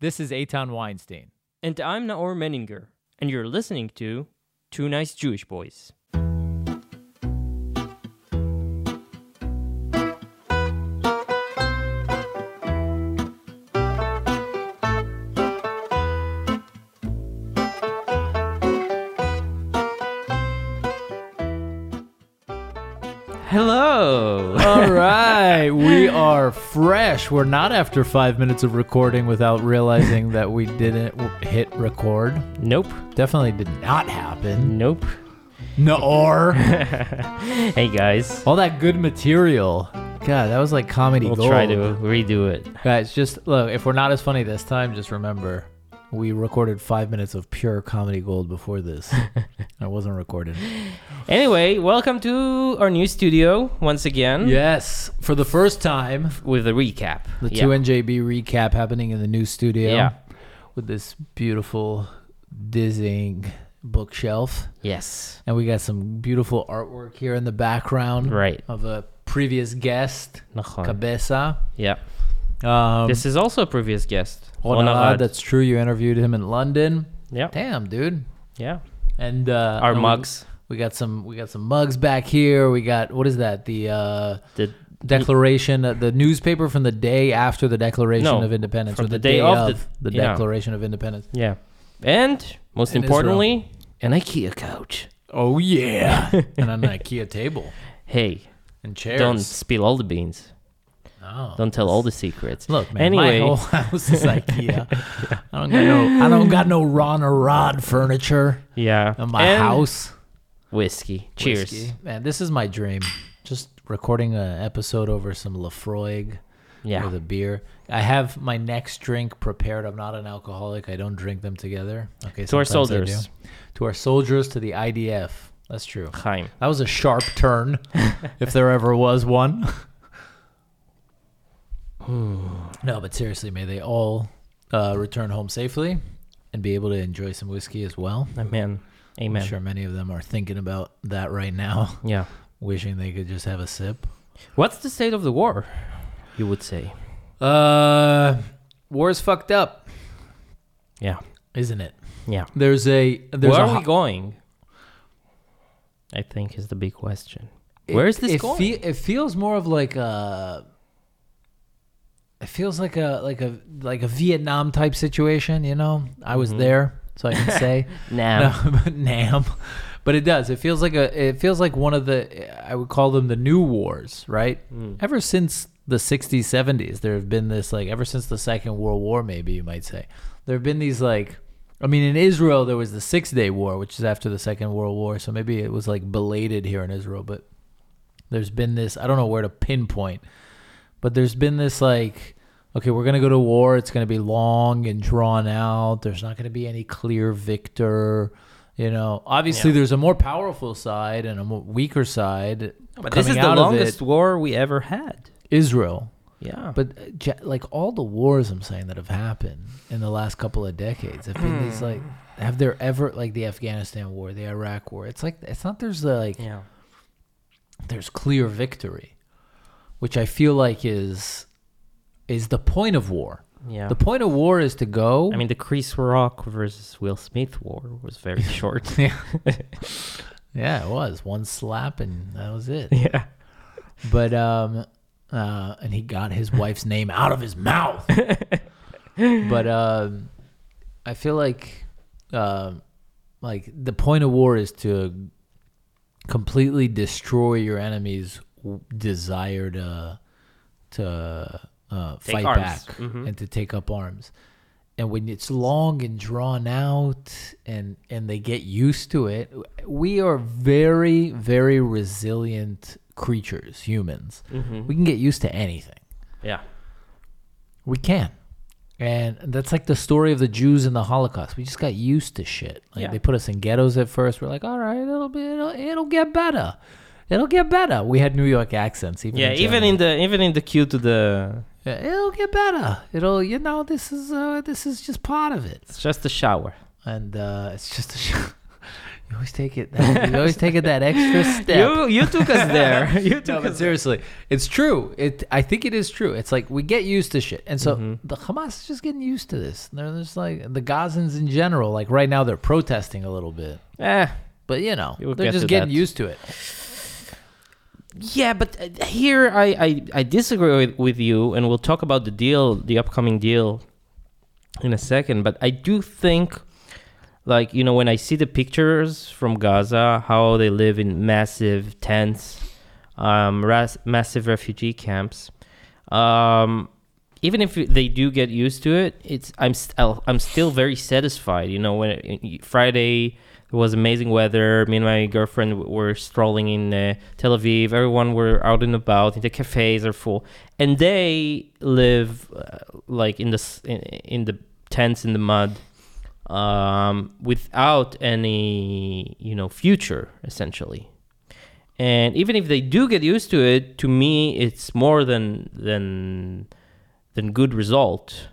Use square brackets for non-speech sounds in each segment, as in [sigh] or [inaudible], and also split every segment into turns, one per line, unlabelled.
This is Eytan Weinstein.
And I'm Naor Meningher, and you're listening to Two Nice Jewish Boys.
Are fresh. We're not after five minutes of recording without realizing [laughs] that we didn't hit record.
nope.
Definitely did not happen.
Nope.
Nor [laughs]
hey guys.
all that good material. God, that was like comedy
We'll
gold.
try to redo it.
Guys, just look. If we're not as funny this time, just remember we recorded five minutes of pure comedy gold before this. [laughs] I wasn't recorded.
Anyway, welcome to our new studio once again
Yes, for the first time,
with a recap.
the
Yeah.
two NJB recap happening in the new studio.
Yeah.
with this beautiful, dizzying bookshelf.
Yes.
And we got some beautiful artwork here in the background
Right.
of a previous guest. Cabeza.
Yeah.
Um,
This is also a previous guest.
Ron Arad,
Onarad.
that's true. You interviewed him in London.
Yeah.
Damn, dude.
Yeah.
And uh,
Our
and
mugs.
We, got some. We got some mugs back here. We got what is that? The uh,
The
Declaration, uh, the newspaper from the day after the Declaration
No,
of Independence,
from
or
the day of the-
the
yeah.
Declaration of Independence.
yeah. And most
In
importantly, an IKEA couch.
Oh yeah, [laughs] and an IKEA table
Hey,
and chairs.
don't spill all the beans.
No.
Don't tell all the secrets.
Look, man.
Anyway.
my whole [laughs] house is IKEA. [laughs] I don't got no. I don't got no Ron Arad furniture
Yeah.
in my
And
house.
Whiskey. Cheers.
Whiskey. man. This is my dream. Just recording an episode over some Laphroaig
Yeah.
with a beer. I have my next drink prepared. I'm not an alcoholic. I don't drink them together. Okay.
To our soldiers.
To our soldiers. To the IDF. That's true.
Chaim.
That was a sharp turn, [laughs] if there ever was one. [sighs] no, but seriously, may they all uh, return home safely and be able to enjoy some whiskey as well.
Amen. Amen.
I'm sure many of them are thinking about that right now, [laughs]
Yeah. [laughs]
wishing they could just have a sip.
What's the state of the war? You would say.
Uh, war's fucked up,
Yeah.
isn't it?
Yeah.
There's a there's
Where
a
are
ho-
we going? I think is the big question. Where is this
it
going?
fe- it feels more of like a. It feels like a like a like a Vietnam type situation, you know. I was
Mhm.
there, so I can say [laughs]
Now.
no, [laughs] but Nam. But it does. It feels like a. It feels like one of the. I would call them the new wars, right?
Mm.
Ever since the 60s, 70s, there have been this like. Ever since the Second World War, maybe you might say, there have been these like. I mean, in Israel, there was the Six Day War, which is after the Second World War. So maybe it was like belated here in Israel, but there's been this. I don't know where to pinpoint, but there's been this like. Okay, we're gonna go to war. It's gonna be long and drawn out. There's not gonna be any clear victor. You know, obviously,
Yeah.
there's a more powerful side and a weaker side.
But this is the longest war we ever had.
Israel.
Yeah.
But uh, like all the wars I'm saying that have happened in the last couple of decades have been these like have there ever like the Afghanistan war, the Iraq war. It's like it's not there's the, like
yeah.
there's clear victory, which I feel like is is the point of war.
Yeah.
The point of war is to go.
I mean, the Chris Rock versus Will Smith war was very [laughs] short.
yeah, [laughs] yeah, it was one slap and that was it.
yeah.
But um, uh, and he got his wife's name out of his mouth. [laughs] but um, I feel like, um, like the point of war is to completely destroy your enemy's w- desire to to uh, fight
arms.
back
Mhm.
and to take up arms. And when it's long and drawn out, and and they get used to it, we are very very resilient creatures, humans.
Mhm.
We can get used to anything.
Yeah.
We can. And that's like the story of the Jews in the Holocaust. We just got used to shit. Like
Yeah.
they put us in ghettos at first. We're like, all right, it'll be, it'll, it'll get better. It'll get better. We had New York accents. Even
Yeah.
in
Even in the even in the queue to the
Yeah, it'll get better. It'll, you know, this is, uh, this is just part of it.
it's just a shower.
And uh, it's just a, [laughs] shower. You always take it. You always take it that extra [laughs] step.
You you took us there. [laughs] you
no,
took
but
us
seriously, it's true. It. I think it is true. It's like we get used to shit, and so
Mhm.
the Hamas is just getting used to this. They're just like the Gazans in general. Like right now, they're protesting a little bit,
Eh.
but you know, they're just getting
that.
used to it.
Yeah, but uh, here I, I, I disagree with, with you, and we'll talk about the deal, the upcoming deal, in a second. But I do think, like, you know, when I see the pictures from Gaza, how they live in massive tents, um, ras- massive refugee camps, um, even if they do get used to it, it's I'm st- I'm still very satisfied. You know, when Friday there was amazing weather. Me and my girlfriend were strolling in uh, Tel Aviv. Everyone were out and about. The cafes are full, and they live uh, like in the in, in the tents in the mud, um, without any you know future essentially. And even if they do get used to it, to me it's more than than than good result,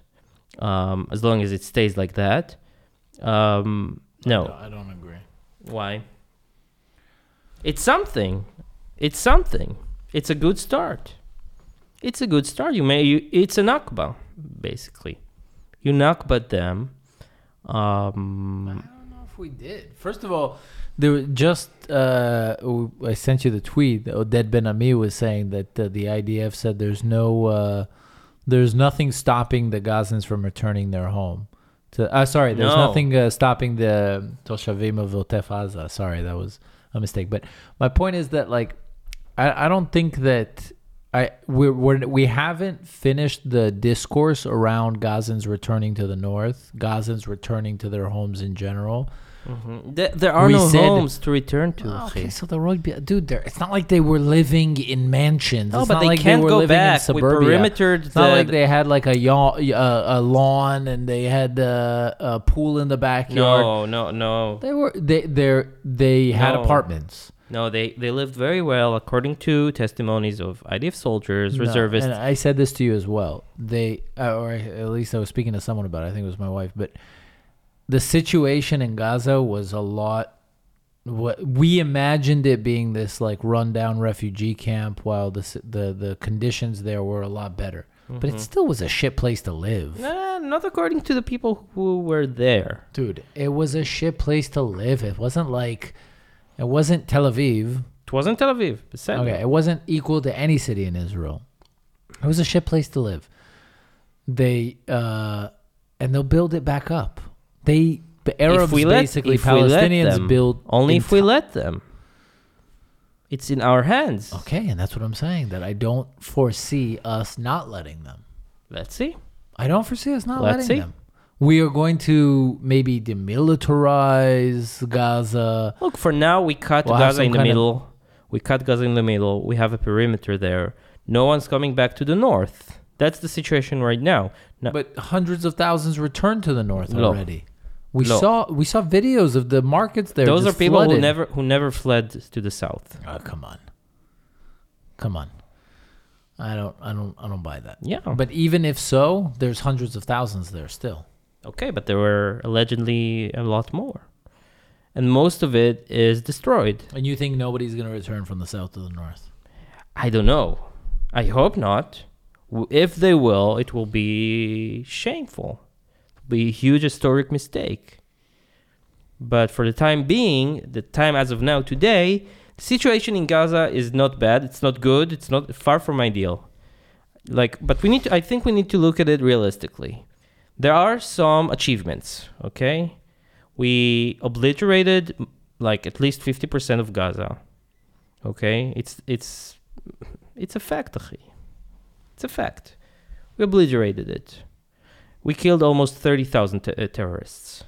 um, as long as it stays like that. Um, no.
I don't agree.
Why? It's something. It's something. It's a good start. It's a good start. You may. You, it's a nakba, basically. You nakba them. Um,
I don't know if we did. First of all, there were just uh, I sent you the tweet. Oded Ben Ami was saying that uh, the IDF said there's no, uh, there's nothing stopping the Gazans from returning their home. To uh, sorry, there's
No.
nothing uh, stopping the Toshavim of Otef Aza. Sorry, that was a mistake. But my point is that like, I, I don't think that. I we're, we're we haven't finished the discourse around Gazans returning to the north, Gazans returning to their homes in general.
Mhm. There, there are
We
no
said-
homes to return to.
Oh, okay, so the rugby, dude, they're- it's not like they were living in mansions.
No,
it's
but they
like
can't
they were
go
living
back.
in
We perimetered
It's not like they had like a yawn, uh, a lawn and they had uh, a pool in the backyard.
No, no, no,
They were they they they had
No.
apartments.
no. They they lived very well, according to testimonies of IDF soldiers,
No,
reservists.
And I said this to you as well. They, uh, or at least I was speaking to someone about. it. I think it was my wife. But the situation in Gaza was a lot. What we imagined it being this like rundown refugee camp, while the the the conditions there were a lot better. But it still was a shit place to live,
Nah, not according to the people who were there.
dude. It was a shit place to live. It wasn't like, it wasn't Tel Aviv.
It wasn't Tel Aviv.
Okay, it wasn't equal to any city in Israel. It was a shit place to live. They uh, and they'll build it back up. They the Arabs
let-
basically
if we let
Palestinians
them,
build
Only if we let them. It's in our hands.
Okay, and that's what I'm saying. That I don't foresee us not letting them.
Let's see.
I don't foresee us not
Let's
letting
see.
them. We are going to maybe demilitarize Gaza.
Look, for now, we cut
We'll
Gaza in the
kind of-
middle. We cut Gaza in the middle. We have a perimeter there. No one's coming back to the north. That's the situation right now. now
But hundreds of thousands returned to the north already. We
Lo.
saw we saw videos of the markets there.
those are people who never who never fled to the south.
Oh, come on. Come on. I don't I don't I don't buy that.
Yeah.
But even if so, there's hundreds of thousands there still.
Okay, but there were allegedly a lot more. And most of it is destroyed.
And you think nobody's going to return from the south to the north?
I don't know. I hope not. If they will, it will be shameful be a huge historic mistake. But for the time being, the time as of now, today, the situation in Gaza is not bad. It's not good. It's not far from ideal. Like, but we need. To, I think we need to look at it realistically. There are some achievements. Okay, we obliterated like at least fifty percent of Gaza. Okay, it's it's it's a fact. It's a fact. We obliterated it. We killed almost 30,000 te- uh, terrorists.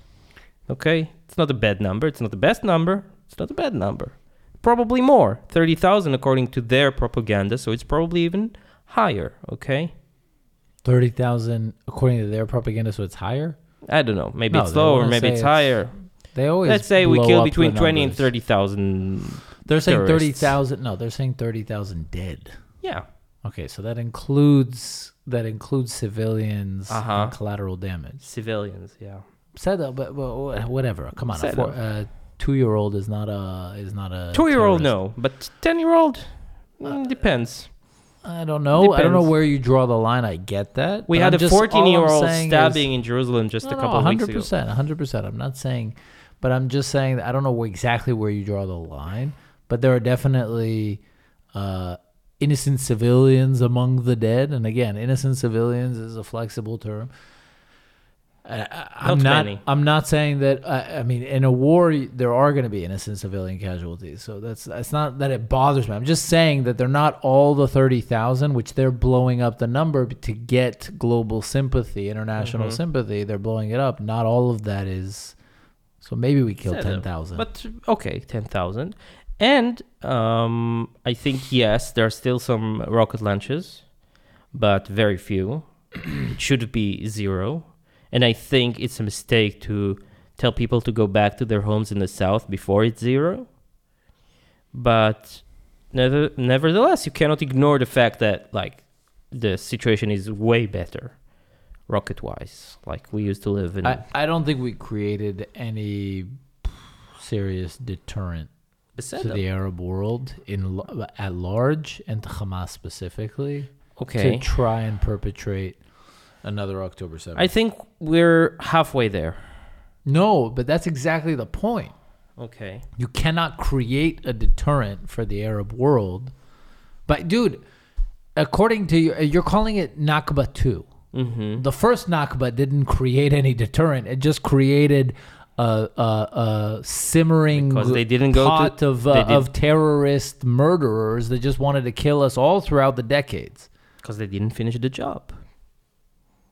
Okay? It's not a bad number. It's not the best number. It's not a bad number. Probably more. 30,000 according to their propaganda, so it's probably even higher. Okay?
30,000 according to their propaganda so it's higher?
I don't know. Maybe
No,
it's lower, maybe it's
it's-
higher.
They always
Let's say we kill between 20 and 30,000.
They're saying 30,000. No, they're saying 30,000 dead.
Yeah.
Okay, so that includes that includes civilians
Uh-huh.
and collateral damage.
Civilians, yeah.
Said that, but, but whatever. Come on,
Said
for,
that.
uh, two year old is not a is not a
Two year old, no, but ten year old mm, depends.
I don't know. I don't know where you draw the line. I get that.
We had
I'm
a
just-
14 year old
saying is-
stabbing in Jerusalem just a couple of weeks ago.
percent, hundred percent. I'm not saying, but I'm just saying that I don't know exactly where you draw the line, but there are definitely uh, innocent civilians among the dead, and again, innocent civilians is a flexible term. I, I'm
Not many.
I'm not saying that. I, I mean, in a war, there are going to be innocent civilian casualties. So that's. That's not that it bothers me. I'm just saying that they're not all the thirty thousand, which they're blowing up the number to get global sympathy, international
Mhm.
sympathy. They're blowing it up. Not all of that is. So maybe we
kill
ten thousand.
But okay, 10,000. And um, I think, yes, there are still some rocket launches, but very few. it should be zero. And I think it's a mistake to tell people to go back to their homes in the south before it's zero. But never, nevertheless, you cannot ignore the fact that, like, the situation is way better rocket wise. Like, we used to live in.
I, I don't think we created any serious deterrent. To the Arab world in at large and to Hamas specifically
okay.
to try and perpetrate another October 7th.
I think we're halfway there.
no, but that's exactly the point.
Okay.
You cannot create a deterrent for the Arab world. But dude, according to you, you're calling it Nakba 2.
Mm-hmm.
The first Nakba didn't create any deterrent. It just created a, a, a simmering
Because they didn't go to-
pot of,
they
uh,
did-
of terrorist murderers that just wanted to kill us all throughout the decades.
Because they didn't finish the job.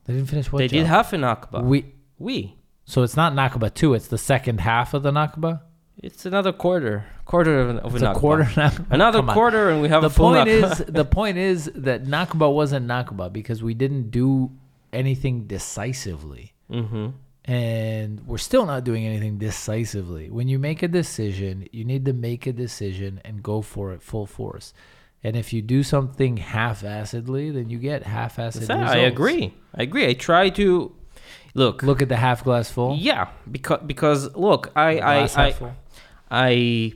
They didn't finish what
they did
job?
half an Akba.
We
we.
so it's not Nakba two. It's the second half of the Nakba.
It's another quarter. Quarter of an, of
a quarter Nakba.
Another
Come on.
quarter, and we have
The
a full
point
Nakba.
is the point is that Nakba wasn't Nakba because we didn't do anything decisively.
mm-hmm.
And we're still not doing anything decisively. When you make a decision, you need to make a decision and go for it full force. And if you do something half-assedly, then you get half-assed results.
I agree. I agree. I try to look.
Look at the half glass full.
Yeah, because because look, I I I. I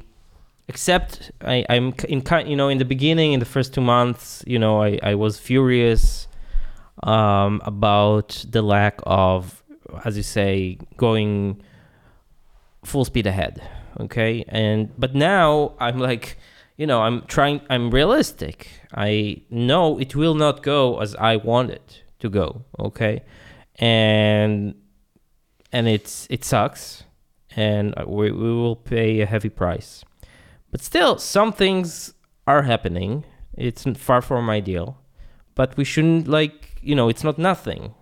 accept I, I'm in kind you know in the beginning in the first two months you know I, I was furious um, about the lack of as you say going full speed ahead okay and but now I'm like you know I'm trying I'm realistic I know it will not go as I want it to go okay and and it's it sucks and we, we will pay a heavy price. But still, some things are happening. It's far from ideal, but we shouldn't like you know. It's not nothing.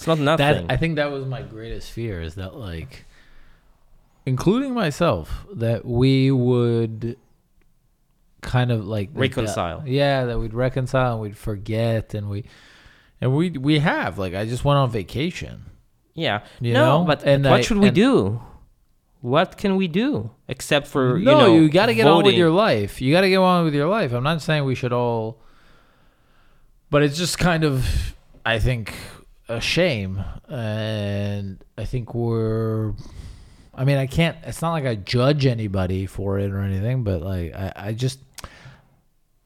It's not nothing.
That I think that was my greatest fear is that like including myself that we would kind of like
Reconcile.
yeah, that we'd reconcile and we'd forget and we and we we have like I just went on vacation.
yeah.
You
no,
know?
but
And
what
I-
should we
and-
do? What can we do except for you
no,
know?
you got to get on with your life. You got to get on with your life. I'm not saying we should all, but it's just kind of, I think, a shame, and I think we're. I mean, I can't. It's not like I judge anybody for it or anything, but like I, I just,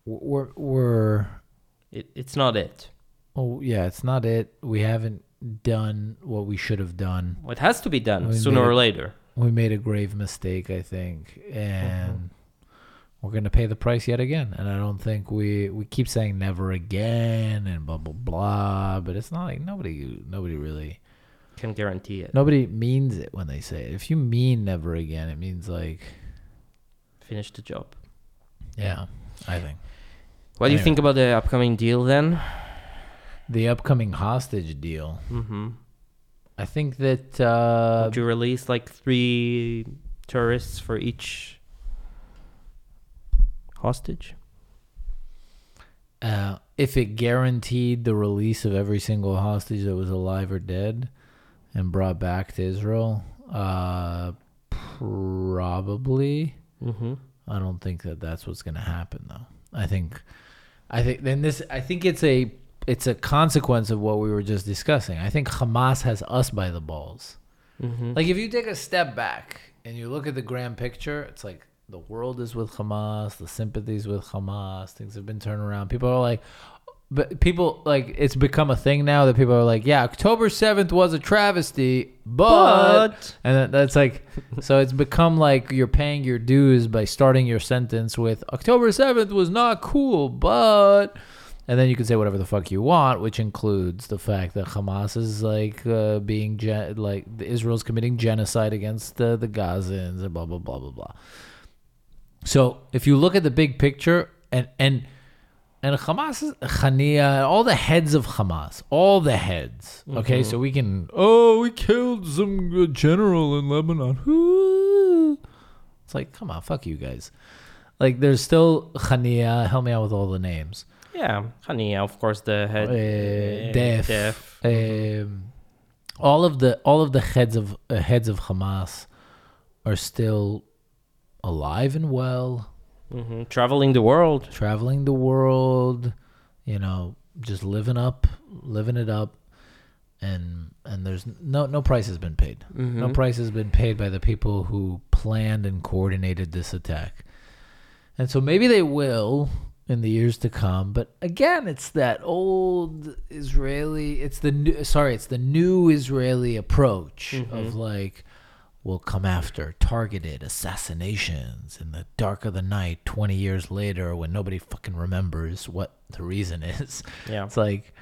we're we're.
It, it's not it.
Oh yeah, it's not it. We haven't done what we should have done.
It has to be done
We
sooner
made
or later.
we made a grave mistake, I think, and mm-hmm. We're gonna pay the price yet again. And I don't think we we keep saying never again and blah blah blah, but it's not like nobody nobody really
Can guarantee it.
nobody means it when they say it. If you mean never again, it means like
Finish the job.
yeah, I think
What do you think about the upcoming deal then?
the upcoming hostage deal.
Mm-hmm.
I think that uh,
Would you release like three tourists for each hostage?
Uh, if it guaranteed the release of every single hostage that was alive or dead and brought back to Israel, uh, probably.
Mm-hmm.
I don't think that that's what's going to happen, though. I think, I think then this. I think it's a it's a consequence of what we were just discussing. I think Hamas has us by the balls.
Mm-hmm.
Like if you take a step back and you look at the grand picture, it's like the world is with Hamas, the sympathies with Hamas, things have been turned around. People are like, but people like it's become a thing now that people are like, yeah, October seventh was a travesty, but,
But-
and that, that's like, so it's become like you're paying your dues by starting your sentence with October seventh was not cool, but. And then you can say whatever the fuck you want, which includes the fact that Hamas is like uh, being gen- like Israel's committing genocide against the the Gazans and blah blah blah blah blah. So if you look at the big picture and and and Hamas Haniyeh, all the heads of Hamas, all the heads. Okay, so we can oh we killed some uh, general in Lebanon. Ooh. It's like come on, fuck you guys. Like there's still Haniyeh. Help me out with all the names.
Yeah, Haniyeh, of course, the head.
Uh, Deif.
Deif.
Um, all of the all of the heads of uh, heads of Hamas are still alive and well,
hmm Traveling the world.
traveling the world, you know, just living up, living it up, and and there's no no price has been paid. No
Mhm.
price has been paid by the people who planned and coordinated this attack. And so maybe they will in the years to come, but again, it's that old Israeli, it's the new sorry, it's the new Israeli approach of like we'll come after targeted assassinations in the dark of the night 20 years later when nobody fucking remembers what the reason [laughs] is.
Yeah.
It's like,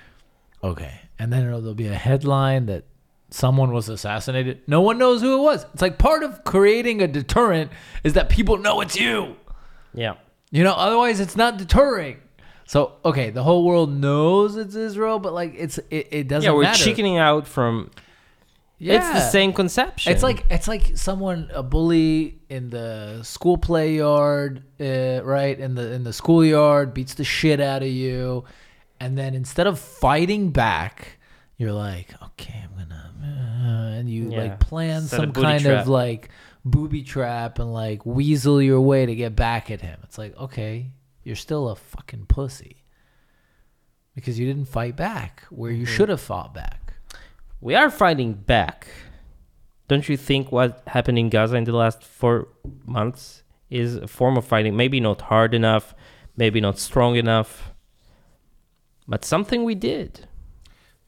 okay. And then there'll be a headline that someone was assassinated. No one knows who it was. It's like part of creating a deterrent is that people know it's you.
Yeah.
You know, otherwise it's not deterring. So, okay, the whole world knows it's Israel, but like it's it, it doesn't
Yeah, we're
matter.
chickening out from. It's the same conception.
It's like it's like someone a bully in the school play yard, uh, right? In the in the schoolyard beats the shit out of you, and then instead of fighting back, you're like, okay, I'm gonna, uh, and you
Yeah.
like plan
Set a
some
booty
kind
trap.
of like booby trap and like weasel your way to get back at him. It's like, okay, you're still a fucking pussy because you didn't fight back where you
Mm-hmm.
should have fought back.
We are fighting back. Don't you think what happened in Gaza in the last four months is a form of fighting? Maybe not hard enough, maybe not strong enough, but something we did.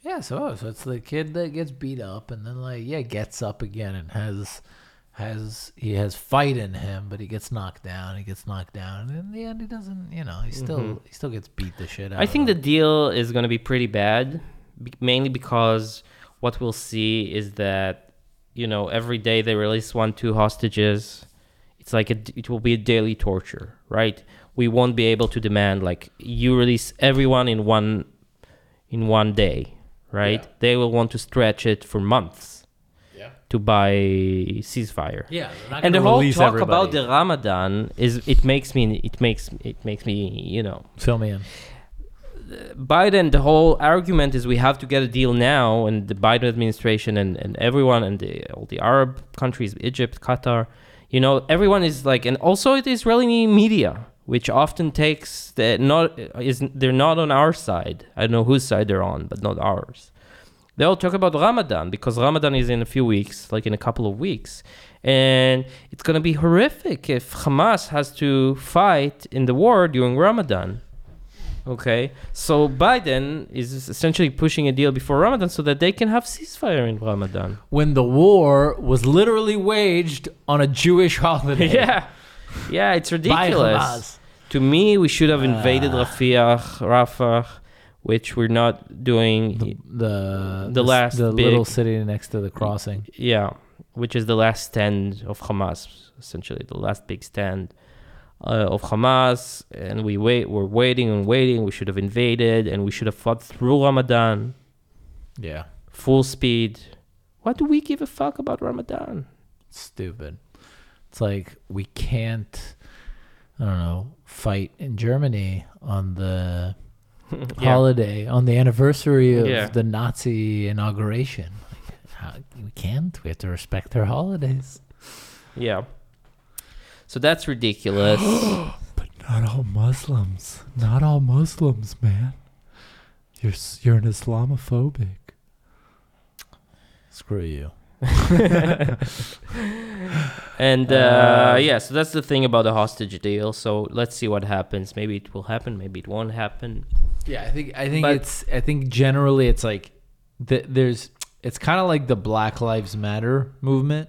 Yeah, so so it's the kid that gets beat up and then like yeah gets up again and has has he has fight in him, but he gets knocked down. He gets knocked down, and in the end he doesn't. You know, he still he still gets beat the shit out.
Mm-hmm. I think the deal is going to be pretty bad, mainly because what we'll see is that you know every day they release one two hostages. It's like a, it will be a daily torture, right? We won't be able to demand like you release everyone in one in one day, right?
Yeah.
They will want to stretch it for months
Yeah.
to buy ceasefire
yeah,
and the whole
release
talk about the Ramadan is it makes me it makes it makes me you know
fill me in.
Biden, the whole argument is we have to get a deal now, and the Biden administration and, and everyone and the, all the Arab countries, Egypt, Qatar, you know, everyone is like, and also the Israeli media, which often takes the not is they're not on our side. I don't know whose side they're on, but not ours. They all talk about Ramadan because Ramadan is in a few weeks, like in a couple of weeks. And it's to be horrific if Hamas has to fight in the war during Ramadan. Okay, so Biden is essentially pushing a deal before Ramadan so that they can have ceasefire in Ramadan.
When the war was literally waged on a Jewish [laughs] holiday.
yeah, yeah, it's ridiculous. To me, we should have invaded
Ah.
Rafah, Rafah, which we're not doing.
The the,
The last
the
big-
little city next to the crossing.
yeah, which is the last stand of Hamas, essentially the last big stand uh, Uh, of Hamas. And we wait, we're waiting and waiting. We should have invaded, and we should have fought through Ramadan.
Yeah,
full speed. What do we give a fuck about Ramadan?
stupid. It's like we can't. I don't know. Fight in Germany on the [laughs]
Yeah.
holiday on the anniversary of
Yeah.
the Nazi inauguration. Like, how, we can't. We have to respect their holidays.
Yeah. So that's ridiculous. [gasps]
But not all Muslims. Not all Muslims, man. You're you're an Islamophobic. Screw you. [laughs]
and uh,
Uh,
yeah, so that's the thing about the hostage deal. So let's see what happens. Maybe it will happen. Maybe it won't happen.
Yeah, I think I think
But-
it's I think generally it's like th- there's it's kind of like the Black Lives Matter movement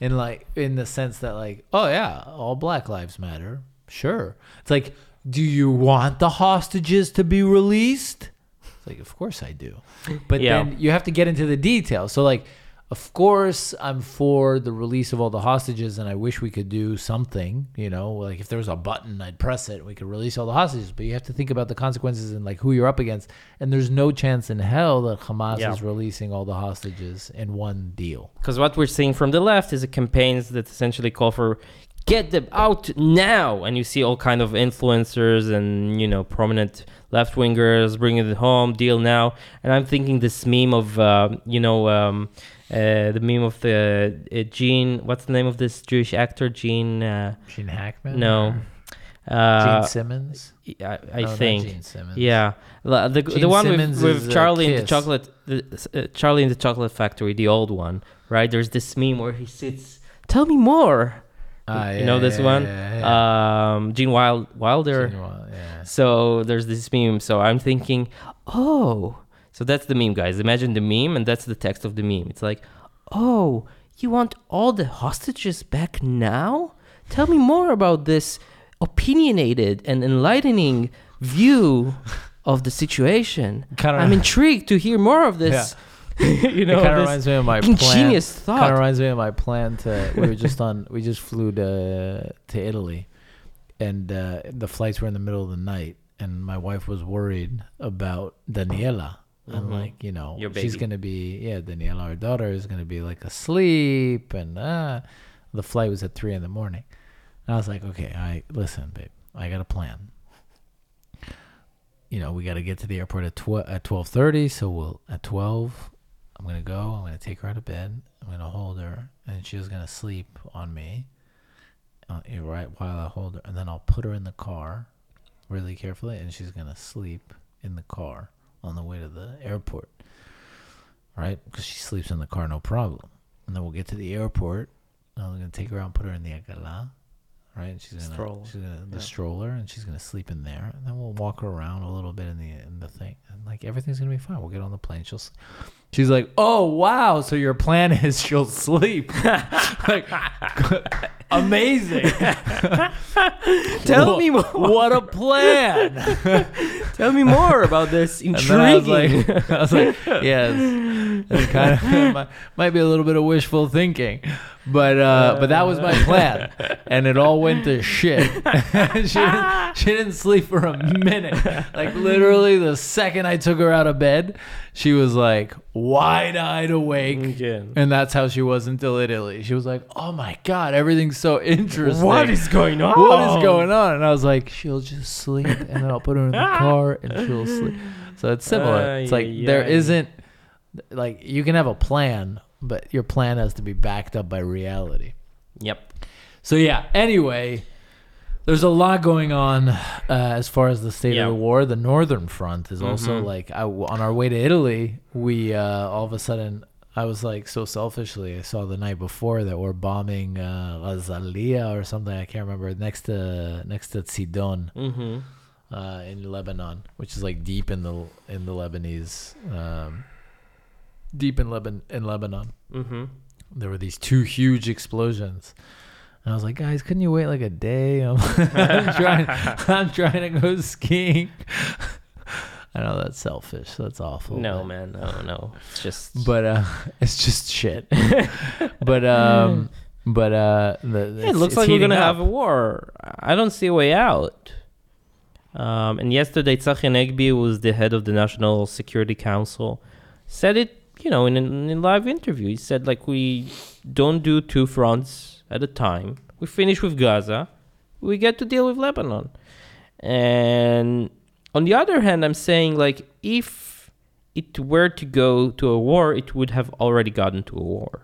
in like in the sense that like oh yeah, all Black Lives Matter. Sure. It's like do you want the hostages to be released? It's like of course I do. But
Yeah.
then you have to get into the details. So like of course I'm for the release of all the hostages and I wish we could do something, you know, like if there was a button I'd press it we could release all the hostages, but you have to think about the consequences and like who you're up against and there's no chance in hell that Hamas
Yeah.
is releasing all the hostages in one deal.
Because what we're seeing from the left is a campaigns that essentially call for get them out now, and you see all kind of influencers and you know prominent left wingers bringing it home, deal now. And I'm thinking this meme of uh, you know um, uh, the meme of the uh, Gene. What's the name of this Jewish actor? Gene. Uh,
Gene Hackman?
no.
Or
Uh,
Gene Simmons?
I, I
No,
think.
Gene Simmons.
Yeah, La- the
Gene
the one
Simmons
with, with
uh,
Charlie in the chocolate, the, uh, Charlie in the Chocolate Factory, the old one, right? There's this meme where he sits. Tell me more.
Ah,
you
yeah,
know this
yeah,
one,
yeah,
um, Gene Wild Wilder.
Gene Wil- yeah.
So there's this meme. So I'm thinking, oh, so that's the meme, guys. Imagine the meme, and that's the text of the meme. It's like, oh, you want all the hostages back now? Tell me more about this opinionated and enlightening view of the situation. [laughs]
Kinda-
I'm intrigued to hear more of this. [laughs] you know,
it kind of
this
reminds me of my plan.
ingenious
Kind of reminds me of my plan to. We were just on. We just flew to to Italy, and uh, the flights were in the middle of the night, and my wife was worried about Daniela. And
Mhm.
like you know, she's gonna be yeah. Daniela, our daughter, is gonna be like asleep, and uh, the flight was at three in the morning. And I was like, okay, I listen, babe, I got a plan. You know, we got to get to the airport at tw- at twelve thirty. So we'll at twelve. I'm gonna go. I'm gonna take her out of bed. I'm gonna hold her, and she's gonna sleep on me. Uh, right while I hold her, and then I'll put her in the car, really carefully, and she's gonna sleep in the car on the way to the airport. Right, because she sleeps in the car, no problem. And then we'll get to the airport. And I'm gonna take her out and put her in the agala. Right, and she's gonna
Stroller.
she's gonna the
Yeah.
stroller, and she's gonna sleep in there. And then we'll walk her around a little bit in the in the thing, and like everything's gonna be fine. We'll get on the plane. She'll. s- She's like, "Oh wow! So your plan [laughs] is she'll sleep." [laughs] like, amazing. [laughs]
Tell
Wha-
me more.
What a plan!
Tell me more about this
then I was
intriguing.
like, I was like, yeah, it's, it's kind of might, might be a little bit of wishful thinking, but uh, but that was my plan, and it all went to shit. she didn't, she didn't sleep for a minute. Like literally, the second I took her out of bed, she was like wide-eyed awake.
Again.
And that's how she was until Italy. She was like, "Oh my god, everything's so interesting.
What is going on? [laughs]
What is going on?" And I was like, "She'll just sleep, and then I'll put her in the [laughs] car, and she'll sleep." So it's similar.
Ay,
it's like
ay,
there
ay.
isn't like you can have a plan, but your plan has to be backed up by reality.
Yep.
So yeah. Anyway, there's a lot going on uh, as far as the state
Yeah.
of the war. The northern front is also
Mhm.
like I, on our way to Italy. We uh, all of a sudden. I was like so selfishly. I saw the night before that we're bombing uh, Lazalia or something. I can't remember next to next to Sidon
Mm-hmm.
uh, in Lebanon, which is like deep in the in the Lebanese, um, deep in Lebanon in Lebanon
Mm-hmm.
there were these two huge explosions. And I was like, guys, couldn't you wait like a day? I'm, [laughs] I'm trying, I'm trying to go skiing. I know that's selfish. That's awful.
No,
but,
man. No, no. It's just.
but uh, [laughs] it's just shit. but um, but uh, the,
Yeah, it looks like we're gonna have a war. I don't see a way out. Um, and yesterday, Tzachi Hanegbi, who was the head of the National Security Council, said it. You know, in a, in a live interview, he said like we don't do two fronts at a time. We finish with Gaza, we get to deal with Lebanon. And on the other hand, I'm saying like if it were to go to a war, it would have already gotten to a war,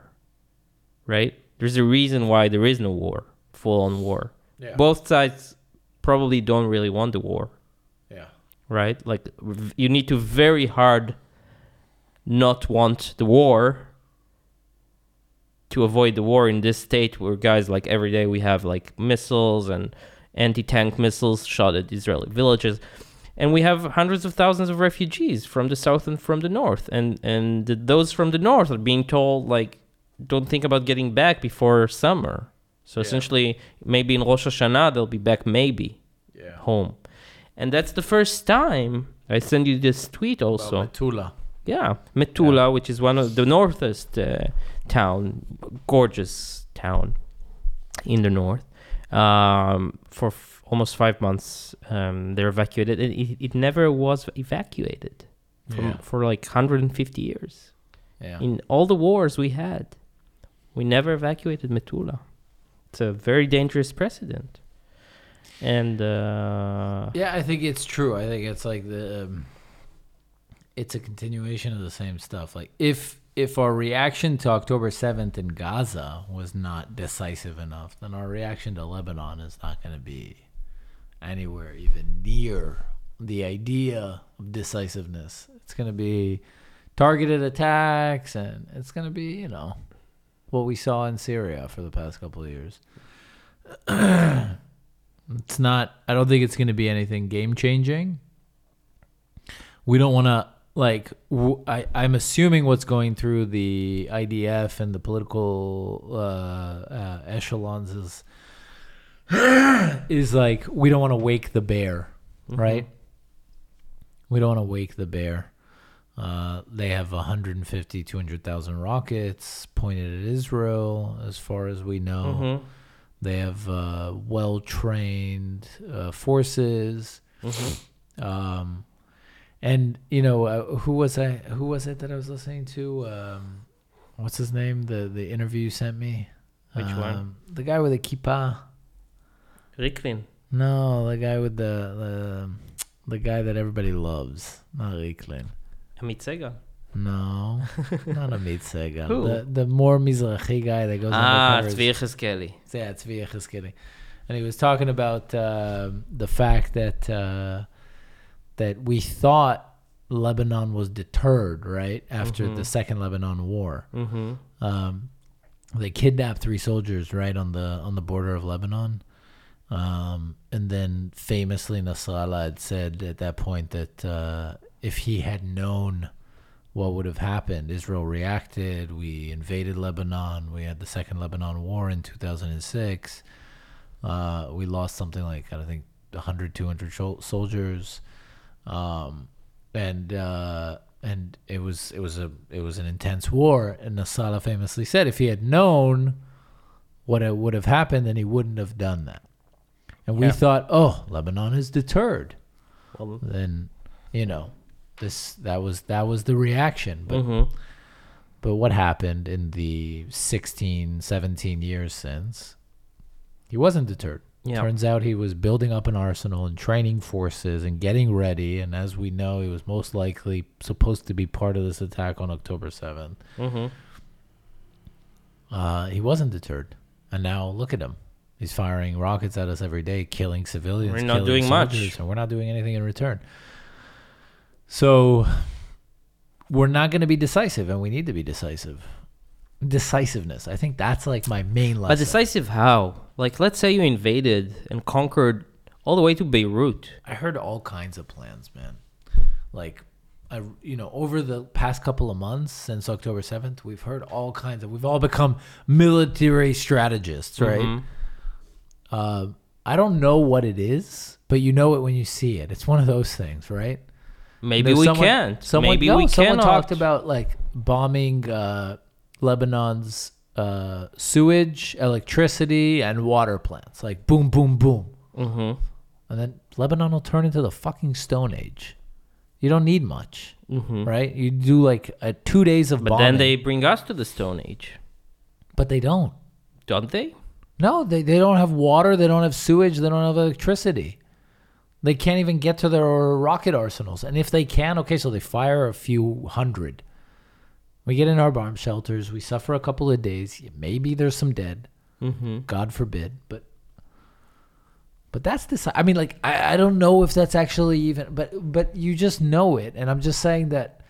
right? There's a reason why there is no war, full on war.
Yeah.
Both sides probably don't really want the war,
yeah.
right? Like you need to very hard not want the war to avoid the war in this state where guys like every day we have like missiles and anti-tank missiles shot at Israeli villages and we have hundreds of thousands of refugees from the south and from the north and and those from the north are being told like don't think about getting back before summer so
Yeah.
essentially maybe in Rosh Hashanah they'll be back maybe
Yeah.
home and that's the first time I send you this tweet also
Tula.
Yeah, Metula, which is one of the northest uh, town, gorgeous town in the north. Um, for f- almost five months, um, they're evacuated. It, it, it never was evacuated from,
Yeah.
for like 150 years.
Yeah.
In all the wars we had, we never evacuated Metula. It's a very dangerous precedent. And uh,
Yeah, I think it's true. I think it's like the um, it's a continuation of the same stuff. Like if if our reaction to October 7th in Gaza was not decisive enough, then our reaction to Lebanon is not going to be anywhere even near the idea of decisiveness. It's going to be targeted attacks and it's going to be, you know, what we saw in Syria for the past couple of years. [clears throat] It's not. I don't think it's going to be anything game changing. We don't want to like. W- I I'm assuming what's going through the IDF and the political uh, uh, echelons is is like we don't want to wake the bear, right? We don't want to wake the bear. Uh, they have 150, 200,000 rockets pointed at Israel, as far as we know.
mhm,
They have uh, well trained uh, forces.
mhm.
Um, and you know uh, who was I? Who was it that I was listening to? Um, what's his name? The the interview you sent me.
Which one?
Um, The guy with the kippah.
Riklin.
No, the guy with the the the guy that everybody loves. Not Riklin.
Amit Segal.
No, [laughs] not Amit Segal.
Who?
The the more Mizrahi guy that goes
Ah,
undercover.
Tzvi Yechezkeli.
Yeah, Tzvi Yechezkeli. And he was talking about uh, the fact that uh, that we thought Lebanon was deterred, right, after
Mhm.
the Second Lebanon War.
Mm-hmm.
Um, they kidnapped three soldiers right on the on the border of Lebanon. Um, and then famously Nasrallah had said at that point that uh, if he had known what would have happened, Israel reacted. We invaded Lebanon. We had the second Lebanon war in 2006. Uh, we lost something like I think 100, 200 shol- soldiers, um, and uh, and it was it was a it was an intense war. And Nasrallah famously said, if he had known what it would have happened, then he wouldn't have done that. And we
Yeah.
thought, oh, Lebanon is deterred.
Well,
Then, you know, this that was that was the reaction. But
mhm.
but what happened in the 16, 17 years since? He wasn't deterred.
Yeah.
Turns out he was building up an arsenal and training forces and getting ready. And as we know, he was most likely supposed to be part of this attack on October 7th.
Mm-hmm.
Uh, he wasn't deterred. And now look at him. He's firing rockets at us every day, killing civilians.
We're not doing much.
And we're not doing anything in return. So we're not going to be decisive, and we need to be decisive. Decisiveness. I think that's like my main lesson.
But decisive how? Like, let's say you invaded and conquered all the way to Beirut.
I heard all kinds of plans, man. Like, I, you know, over the past couple of months since October 7th, we've heard all kinds of, we've all become military strategists, right?
Mhm.
Uh, I don't know what it is, but you know it when you see it. It's one of those things, right?
Maybe we
someone-
can't.
Someone,
Maybe
no,
we
someone
cannot.
talked about like bombing uh, Lebanon's uh, sewage, electricity, and water plants. Like boom, boom, boom.
Mm-hmm.
And then Lebanon will turn into the fucking Stone Age. You don't need much,
Mm-hmm.
right? You do like uh, two days of
But
bombing.
then they bring us to the Stone Age,
but they don't.
don't they?
No, they, they don't have water. They don't have sewage. They don't have electricity. They can't even get to their rocket arsenals. And if they can, okay, so they fire a few hundred. We get in our bomb shelters. We suffer a couple of days. Maybe there's some dead.
Mm-hmm.
God forbid. But but that's this. I mean, like I, I don't know if that's actually even. But but you just know it. And I'm just saying that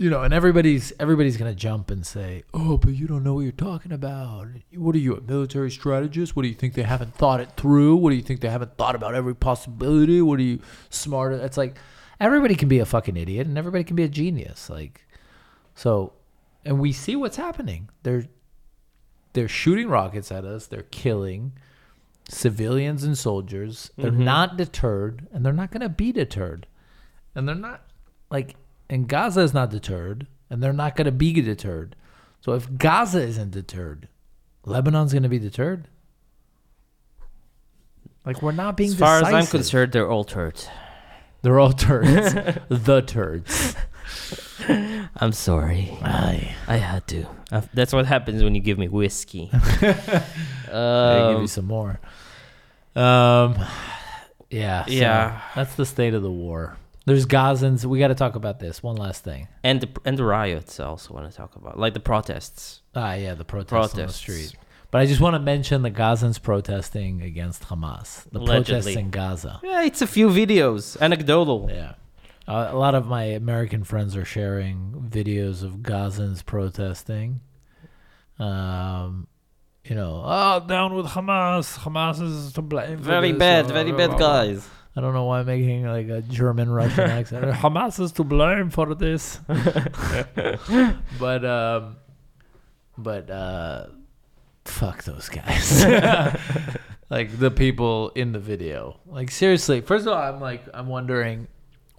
you know, and everybody's everybody's gonna jump and say, "Oh, but you don't know what you're talking about. What are you, a military strategist? What do you think they haven't thought it through? What do you think they haven't thought about every possibility? What are you smarter?" It's like everybody can be a fucking idiot, and everybody can be a genius. Like, so, and we see what's happening. They're they're shooting rockets at us. They're killing civilians and soldiers. They're
Mhm.
not deterred, and they're not gonna be deterred, and they're not like and Gaza is not deterred, and they're not going to be deterred. So if Gaza isn't deterred, Lebanon's going to be deterred. Like we're not being
As far as I'm concerned, they're all turds.
they're all turds. [laughs] the turds. [laughs]
I'm sorry.
Aye.
I had to. Uh, that's what happens when you give me whiskey. [laughs]
I give
um,
you some more. Um, yeah, so
Yeah.
That's the state of the war. There's Gazans. We got to talk about this. One last thing.
and the and the riots. I also want to talk about, like the protests.
Ah, yeah, the protests, on the street. But I just want to mention the Gazans protesting against Hamas. The protests
Allegedly.
in Gaza.
Yeah, it's a few videos, anecdotal.
Yeah. Uh, a lot of my American friends are sharing videos of Gazans protesting. Um, you know, oh, down with Hamas. Hamas is to blame. for
Very bad, very bad guys.
I don't know why I'm making like a German Russian [laughs] accent. Hamas is to blame for this. [laughs] but um but uh fuck those guys. [laughs] like the people in the video. Like seriously, first of all, I'm like I'm wondering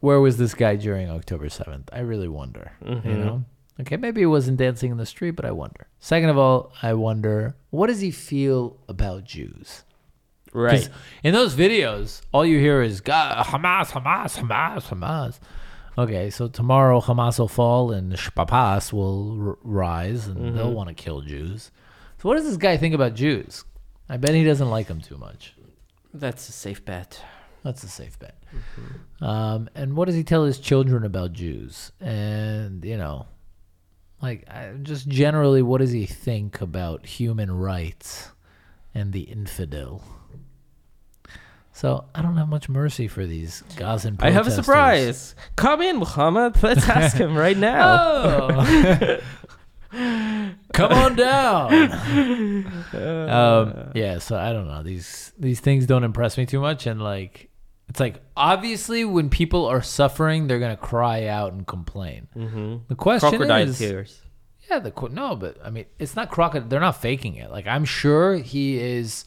where was this guy during October 7th? I really wonder, you
Mhm.
know? Okay, maybe he wasn't dancing in the street, but I wonder. Second of all, I wonder what does he feel about Jews?
Right.
In those videos, all you hear is God, Hamas, Hamas, Hamas, Hamas. Okay, so tomorrow Hamas will fall and Shpapas will r- rise and they'll
Mhm.
want to kill Jews. So what does this guy think about Jews? I bet he doesn't like them too much.
That's a safe bet.
That's a safe bet. Um, and what does he tell his children about Jews? And you know, like I, just generally, what does he think about human rights and the infidel? So I don't have much mercy for these Gazan.
I have a surprise. Come in, Muhammad. Let's ask him right [laughs] now.
Oh. [laughs] Come on down. [laughs] um, yeah, so I don't know. These these things don't impress me too much, and like, it's like obviously when people are suffering, they're gonna cry out and complain.
hmm
The question
Crocodile
is,
tears.
yeah, the no, but I mean, it's not crocodile. They're not faking it. Like I'm sure he is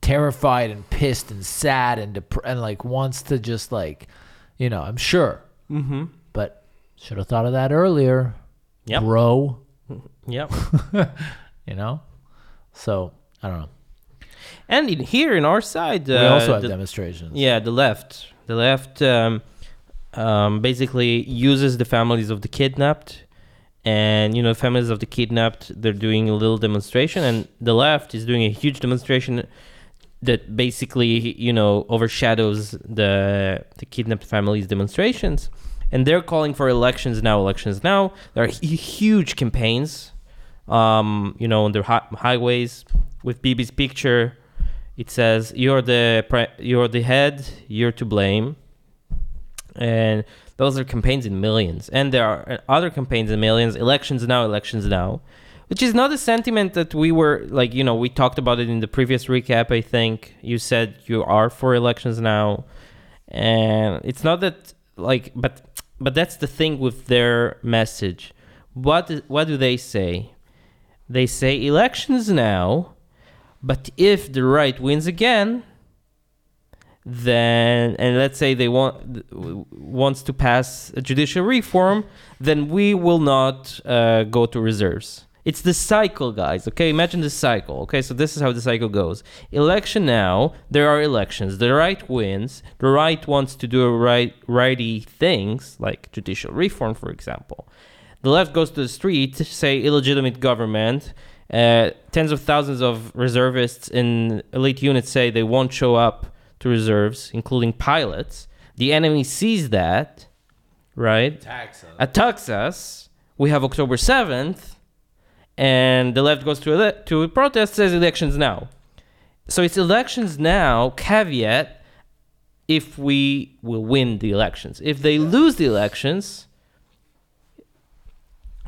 terrified and pissed and sad and dep- and like wants to just like, you know, I'm sure,
Mm-hmm.
but should have thought of that earlier,
Yep.
bro. [laughs]
Yep. [laughs]
You know, so I don't know.
And in, here in our side, uh,
we also have
the-
demonstrations.
Yeah, the left. The left um, um, basically uses the families of the kidnapped, and you know, families of the kidnapped. They're doing a little demonstration, and the left is doing a huge demonstration that basically, you know, overshadows the the kidnapped families' demonstrations. And they're calling for elections now. Elections now. There are hu- huge campaigns, um, you know, on the hi- highways with Bibi's picture it says you're the pre- you're the head you're to blame. And those are campaigns in millions. And there are uh, other campaigns in millions elections now elections now which is not a sentiment that we were like you know we talked about it in the previous recap i think. You said you are for elections now. And it's not that like but but that's the thing with their message. What what do they say? They say elections now but if the right wins again, then and let's say they want wants to pass a judicial reform, then we will not uh, go to reserves. It's the cycle, guys. Okay, imagine the cycle. Okay, so this is how the cycle goes. Election now, there are elections. The right wins. The right wants to do right righty things like judicial reform, for example. The left goes to the street, say illegitimate government. Uh, tens of thousands of reservists in elite units say they won't show up to reserves, including pilots. The enemy sees that, right?
Tax.
Attacks us. We have October 7th, and the left goes to, ele- to a protest, says elections now. So it's elections now, caveat, if we will win the elections. If they lose the elections,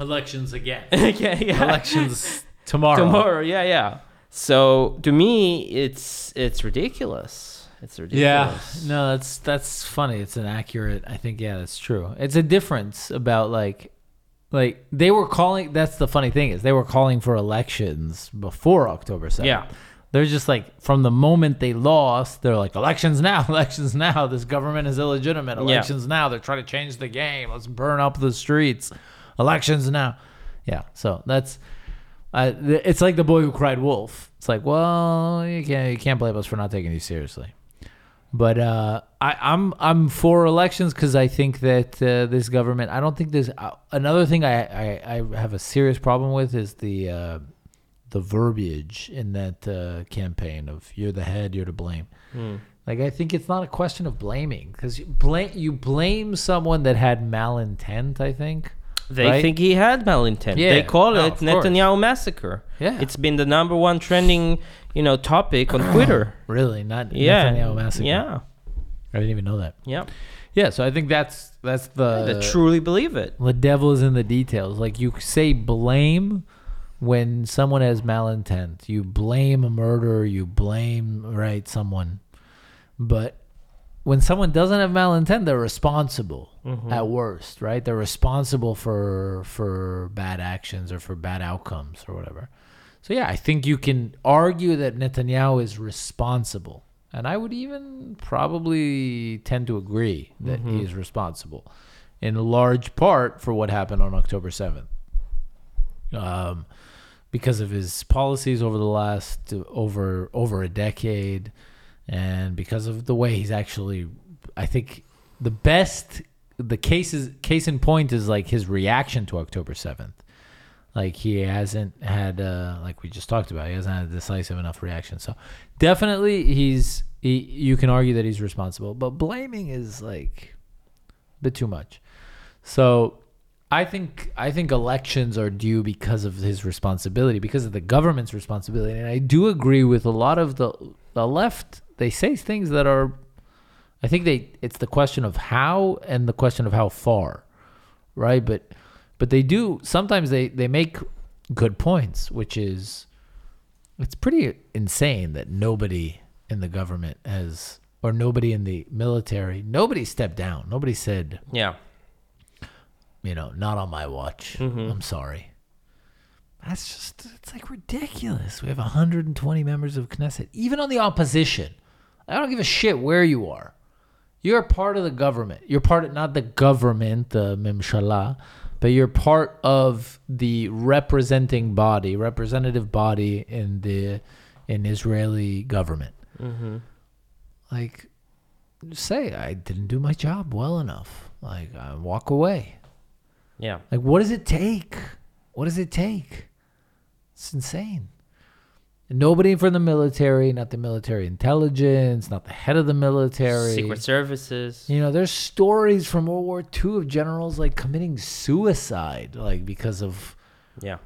Elections again. [laughs]
yeah, yeah.
Elections [laughs] tomorrow.
tomorrow. Yeah, yeah. So to me, it's it's ridiculous. It's ridiculous.
Yeah, no, that's that's funny. It's an accurate. I think yeah, that's true. It's a difference about like, like they were calling. That's the funny thing is they were calling for elections before October seventh.
Yeah.
they're just like from the moment they lost, they're like elections now, [laughs] elections now. This government is illegitimate.
Yeah.
Elections now. They're trying to change the game. Let's burn up the streets. Elections now. Yeah. So that's. Uh, it's like the boy who cried wolf. It's like, well, you can't you can't blame us for not taking these seriously. But uh, I, I'm I'm for elections because I think that uh, this government. I don't think there's uh, another thing I, I, I have a serious problem with is the uh, the verbiage in that uh, campaign of "you're the head, you're to blame."
Hmm.
Like I think it's not a question of blaming because you blame you blame someone that had malintent. I think.
They
right?
think he had malintent.
Yeah,
They call
no,
it
of course.
Netanyahu massacre.
Yeah.
It's been the number one trending, you know, topic on [clears throat] Twitter.
really not
yeah.
Netanyahu massacre.
Yeah.
I didn't even know that.
Yeah.
Yeah, so I think that's that's the
I truly believe it.
the devil is in the details. Like you say blame when someone has malintent. You blame a murderer, you blame right someone. But when someone doesn't have malintent, they're responsible mm-hmm. at worst, right? They're responsible for for bad actions or for bad outcomes or whatever. So yeah, I think you can argue that Netanyahu is responsible. And I would even probably tend to agree that mm-hmm. he is responsible in large part for what happened on October 7th. Um, because of his policies over the last uh, over over a decade and because of the way he's actually I think the best the case is case in point is like his reaction to October 7th. Like he hasn't had uh like we just talked about, he hasn't had a decisive enough reaction. So definitely he's he, you can argue that he's responsible, but blaming is like a bit too much. So I think I think elections are due because of his responsibility, because of the government's responsibility. And I do agree with a lot of the the left. They say things that are I think they it's the question of how and the question of how far. Right? But but they do sometimes they, they make good points, which is it's pretty insane that nobody in the government has or nobody in the military, nobody stepped down. Nobody said,
Yeah.
you know, not on my watch. Mm-hmm. I'm sorry. That's just, it's like ridiculous. We have 120 members of Knesset, even on the opposition. I don't give a shit where you are. You're part of the government. You're part of, not the government, the Memshala, but you're part of the representing body, representative body in the in Israeli government. Mm-hmm. Like, say I didn't do my job well enough. Like, I walk away.
Yeah.
Like, what does it take? What does it take? It's insane. Nobody from the military, not the military intelligence, not the head of the military.
Secret services.
You know, there's stories from World War II of generals like committing suicide, like because of
Yeah.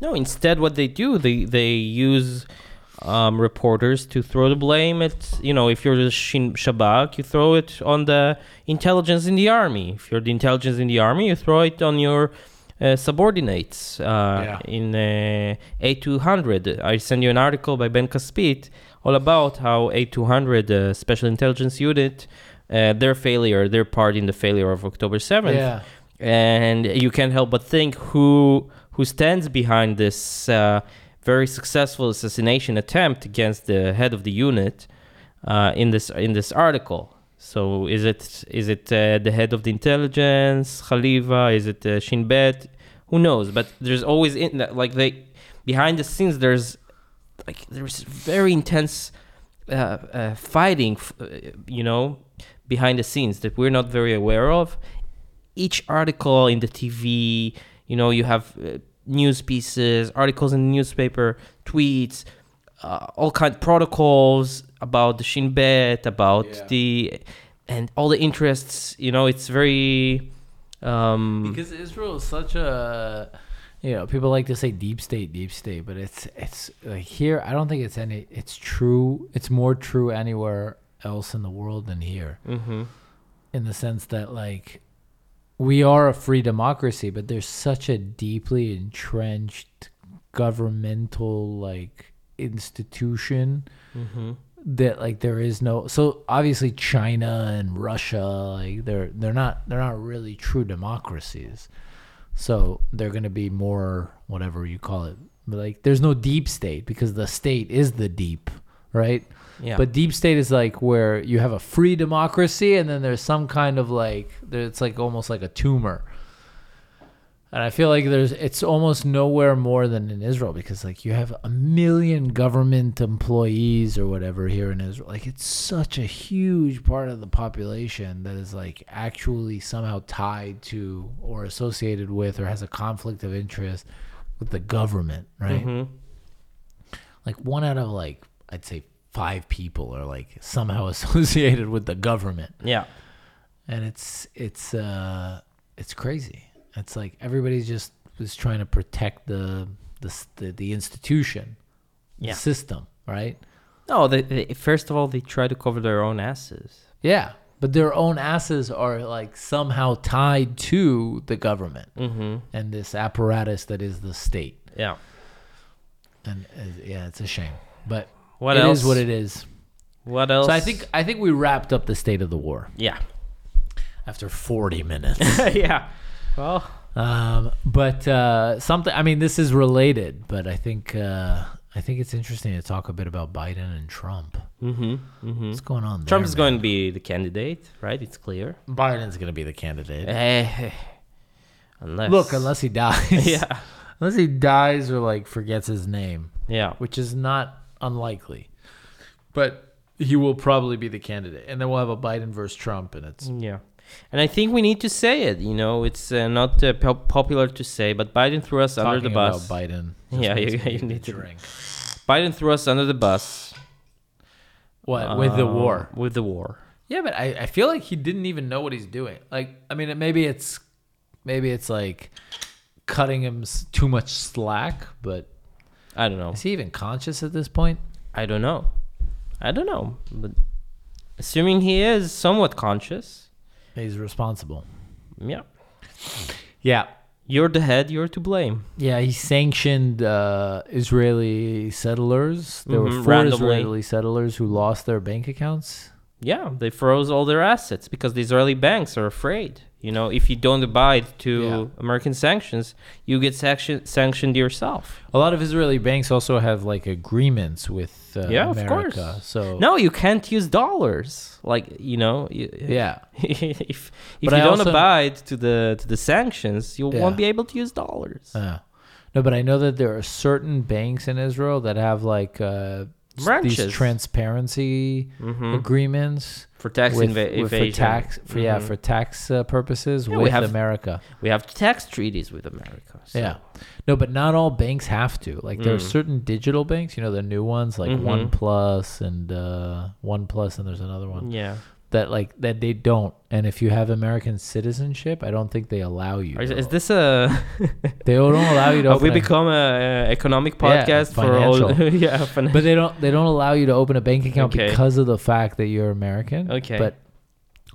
No, instead, what they do, they they use um, reporters to throw the blame at you know if you're the Shin Shabak, you throw it on the intelligence in the army. If you're the intelligence in the army, you throw it on your uh, subordinates. Uh, In uh, 8200, I send you an article by Ben Caspit all about how 8200, uh, Special Intelligence Unit, uh, their failure, their part in the failure of October 7th
yeah,
and you can't help but think who who stands behind this uh, very successful assassination attempt against the head of the unit uh, in this in this article. So is it is it uh, the head of the intelligence, Haliva? Is it uh, Shin Bet? Who knows? But there's always in that like they behind the scenes. There's like there's very intense uh, uh, fighting, uh, you know, behind the scenes that we're not very aware of each article in the TV, you know, you have uh, news pieces, articles in the newspaper, tweets, all kind protocols about the Shin Bet, about
Yeah.
the and all the interests. You know, it's very um,
because Israel is such a you know people like to say deep state, deep state, but it's it's like here. I don't think it's any. It's true. It's more true anywhere else in the world than here.
mhm.
in the sense that like we are a free democracy, but there's such a deeply entrenched governmental like institution
Mm-hmm.
That like there is no so obviously China and Russia like they're they're not they're not really true democracies. So they're going to be more whatever you call it. But like there's no deep state because the state is the deep, right?
Yeah.
But deep state is like where you have a free democracy and then there's some kind of like it's like almost like a tumor. And I feel like there's it's almost nowhere more than in Israel because like you have a million government employees or whatever here in Israel. Like it's such a huge part of the population that is like actually somehow tied to or associated with or has a conflict of interest with the government, right?
Mhm.
like one out of like I'd say five people are like somehow [laughs] associated with the government,
Yeah.
and it's it's uh it's crazy. It's like everybody just was trying to protect the the the, the institution,
Yeah.
the system, right?
No, they, they, first of all, they try to cover their own asses.
Yeah, but their own asses are like somehow tied to the government
Mm-hmm.
and this apparatus that is the state.
Yeah.
And uh, yeah, it's a shame, but
What
it
else?
is what it is.
What else?
So I think I think we wrapped up the state of the war.
Yeah.
after 40 minutes. [laughs]
yeah. Well.
um, but uh, something, I mean, this is related, but I think uh, I think it's interesting to talk a bit about Biden and Trump.
Mm-hmm. Mm-hmm.
What's going on there?
Trump is
man?
going to be the candidate, right? It's clear.
Biden's going to be the candidate.
Eh, unless.
Look, unless he dies. [laughs]
Yeah.
Unless he dies or like forgets his name,
Yeah.
which is not unlikely. But he will probably be the candidate. And then we'll have a Biden versus Trump and it's
Yeah. And I think we need to say it. You know, it's uh, not uh, pop- popular to say, but Biden threw us under the
talking
bus.
about Biden. [laughs]
Yeah, you- you
need to drink. [laughs]
Biden threw us under the bus.
What with the
um,
war?
With the war.
Yeah, but I, I feel like he didn't even know what he's doing. Like, I mean, maybe it's maybe it's like cutting him too much slack, but
I don't know.
is he even conscious at this point?
I don't know. I don't know. But assuming he is somewhat conscious,
He's responsible.
yeah.
Yeah,
You're the head, you're to blame.
yeah. He sanctioned uh, Israeli settlers. There were
Mhm,
four
randomly.
Israeli settlers who lost their bank accounts.
Yeah, they froze all their assets because the Israeli banks are afraid. You know, if you don't abide to
Yeah.
American sanctions, you get sanction- sanctioned yourself.
A lot of Israeli banks also have like agreements with uh,
Yeah, of course.
So
No, you can't use dollars. Like you know, you,
yeah, [laughs]
if if
But
you
I
don't
also-
abide to the to the sanctions, you
Yeah.
won't be able to use dollars.
Uh, no, but I know that there are certain banks in Israel that have like uh,
Branches.
these transparency
Mhm.
agreements
For tax
with,
inva-
with- for tax for yeah
Mhm.
for tax uh, purposes
Yeah, we
with
have-
America.
we have tax treaties with America. so-
Yeah, no, but not all banks have to. Like there are
Mm.
certain digital banks, you know, the new ones like
Mhm.
OnePlus and uh, OnePlus, and there's another one
Yeah.
That like that they don't. And if you have American citizenship, I don't think they allow you.
Is, is this a? [laughs]
they don't allow you to.
Have we become a, a economic
Yeah,
podcast for all? [laughs] yeah, finan-
but they don't they don't allow you to open a bank account
Okay.
because of the fact that you're American.
Okay.
But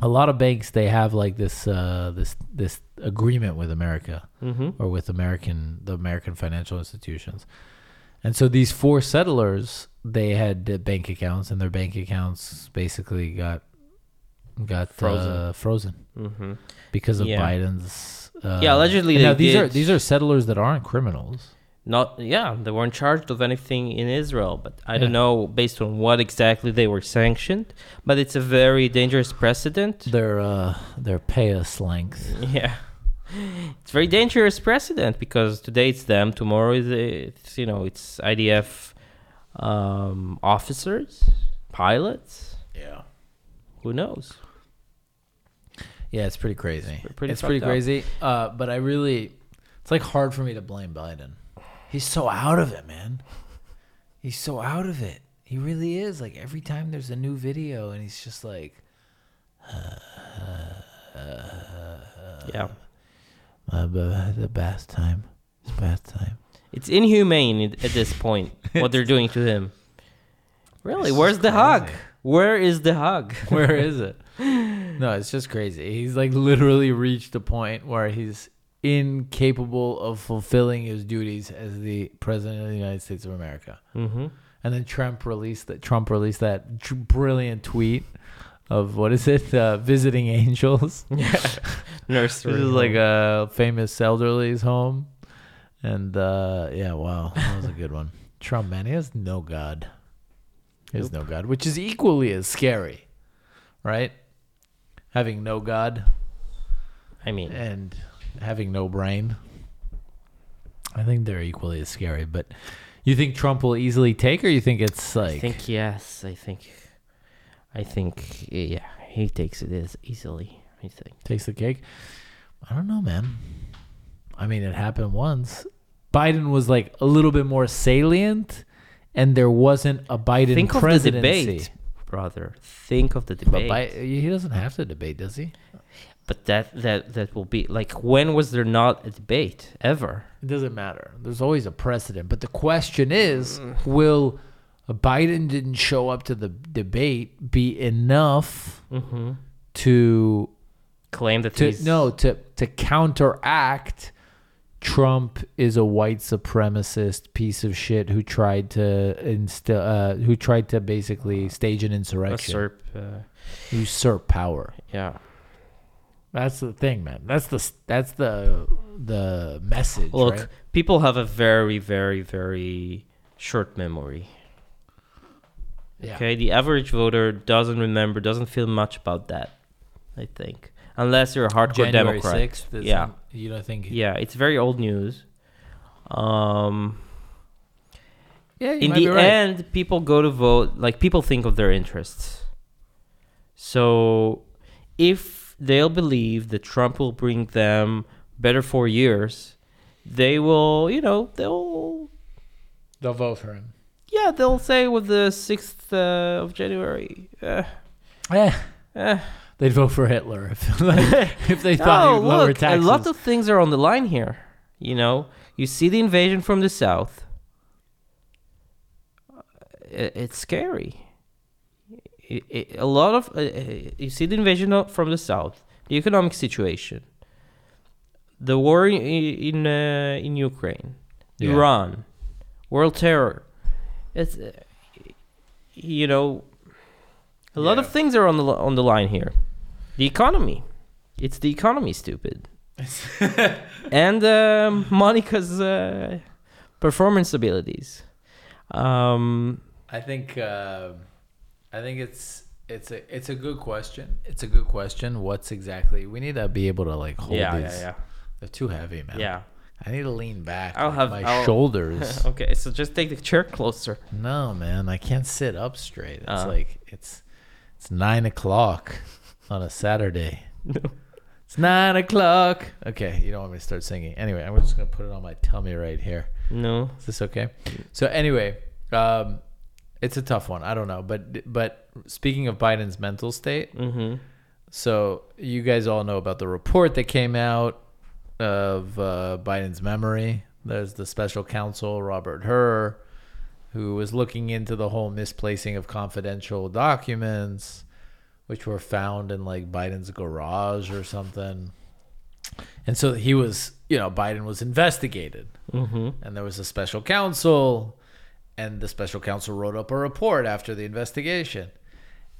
a lot of banks they have like this uh this this agreement with America
Mhm.
or with American the American financial institutions. And so these four settlers they had uh, bank accounts and their bank accounts basically got got
Frozen.
uh, frozen
Mhm.
because of
Yeah.
Biden's uh,
Yeah, allegedly
and now
they
these are these are settlers that aren't criminals.
Not yeah, they weren't charged of anything in Israel, but I
Yeah.
don't know based on what exactly they were sanctioned. But it's a very dangerous precedent.
Their uh their payas length. [laughs]
Yeah. It's very dangerous precedent because today it's them, tomorrow is it's you know it's IDF um, officers, pilots.
Yeah.
Who knows?
Yeah, it's pretty crazy.
It's pretty
it's pretty crazy. Uh, but I really, it's like hard for me to blame Biden. He's so out of it, man. He's so out of it. He really is. Like every time there's a new video, and he's just like, [sighs]
Yeah,
uh, but the best time, it's best time.
it's inhumane at at this point what they're doing to him. [laughs] Really,
It's
where's
just
the hug? Where is the hug? [laughs]
Where is it? [laughs] no, it's just crazy. He's like literally reached a point where he's incapable of fulfilling his duties as the president of the United States of America.
Mm-hmm.
And then Trump released that Trump released that tr- brilliant tweet of what is it? Uh, visiting [laughs] angels.
Yeah. [laughs] nursery.
This is like a famous elderly's home. And uh, yeah, wow, that was a good one. [laughs] Trump, man, he has no god. He has no god, which is equally as scary, right? Having no god
I mean,
and having no brain. I think they're equally as scary. But you think Trump will easily take, or you think it's like
I think yes. I think, I think yeah, he takes it as easily. I think.
takes the cake? I don't know, man. I mean, it happened once. Biden was like a little bit more salient, and there wasn't a Biden
think of the
presidency.
debate, brother. Think of the
But
debate.
Bi- he doesn't have to debate, does he?
But that that that will be like when was there not a debate ever?
It doesn't matter. There's always a precedent. But the question is, will Biden didn't show up to the debate be enough
Mm-hmm.
to
Claim that
to
he's
no to to counteract Trump is a white supremacist piece of shit who tried to instill uh, who tried to basically stage an insurrection,
usurp. Uh,
usurp power.
yeah.
That's the thing, man. That's the that's the the message,
Look,
right?
people have a very, very, very short memory.
Yeah.
Okay, the average voter doesn't remember, doesn't feel much about that. I think, unless you're a hardcore
January
Democrat.
sixth.
Yeah.
you don't think?
Yeah, it's very old news. Um,
yeah. You
in
might
the
be right.
end, people go to vote like people think of their interests. So, if they'll believe that Trump will bring them better four years, they will, you know, they'll,
they'll vote for him.
yeah, they'll say with the sixth uh, of January. Uh,
Eh,
eh.
They'd vote for Hitler if, [laughs] like, if they thought he'd lower
look, a lot of things are on the line here. You know, you see the invasion from the south. It's scary. A lot of uh, uh, you see the invasion from the south, the economic situation, the war in in, uh, in Ukraine,
Yeah.
Iran, world terror. It's uh, you know, a lot of things are on the on the line here. The economy, it's the economy, stupid, [laughs] and um, Monica's uh, performance abilities. Um,
I think uh, I think it's it's a it's a good question. It's a good question. What's exactly we need to be able to like hold these?
yeah,
these.
yeah,
They're too heavy, man.
yeah,
I need to lean back.
I'll
like,
have-
my
I'll-
shoulders. [laughs]
okay, so just take the chair closer.
no, man, I can't sit up straight. It's
Uh.
like it's it's nine o'clock on a Saturday. [laughs]
No.
It's nine o'clock. Okay, you don't want me to start singing. Anyway, I'm just gonna put it on my tummy right here.
No.
Is this okay? So anyway, um, it's a tough one. I don't know, but but speaking of Biden's mental state,
Mm-hmm.
so you guys all know about the report that came out of uh, Biden's memory. There's the special counsel Robert Hur, who was looking into the whole misplacing of confidential documents, which were found in like Biden's garage or something. And so he was, you know, Biden was investigated
Mm-hmm.
and there was a special counsel and the special counsel wrote up a report after the investigation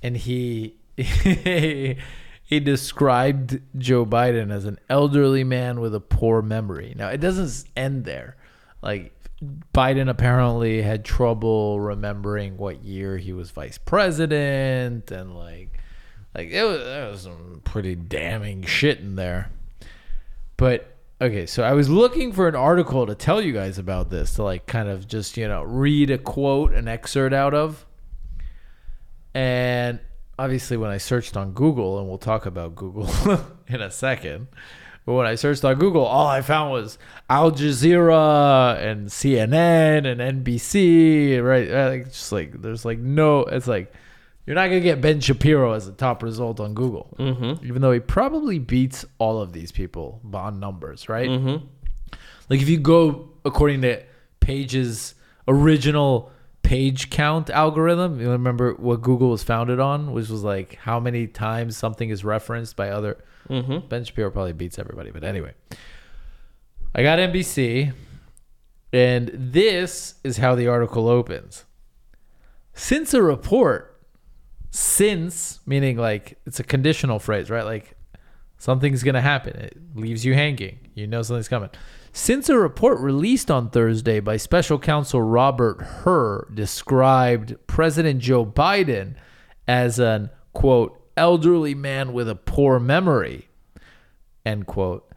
and he [laughs] he described Joe Biden as an elderly man with a poor memory. Now, it doesn't end there. Like Biden apparently had trouble remembering what year he was vice president and like like it was, there was some pretty damning shit in there. But okay, so I was looking for an article to tell you guys about this to like kind of just, you know, read a quote, an excerpt out of. And obviously when I searched on Google, and we'll talk about Google [laughs] in a second, but when I searched on Google, all I found was Al Jazeera and CNN and NBC, right? Like just like there's like no it's like you're not gonna get Ben Shapiro as a top result on Google
Mm-hmm.
even though he probably beats all of these people on numbers, right?
Mm-hmm.
Like if you go according to Page's original page count algorithm. You remember what Google was founded on, which was like how many times something is referenced by other.
Mm-hmm.
Ben Shapiro probably beats everybody, but anyway. I got NBC, and this is how the article opens. Since a report, since meaning like it's a conditional phrase, right? Like something's going to happen. It leaves you hanging. You know something's coming. Since a report released on Thursday by special counsel Robert Hur described President Joe Biden as an quote elderly man with a poor memory end quote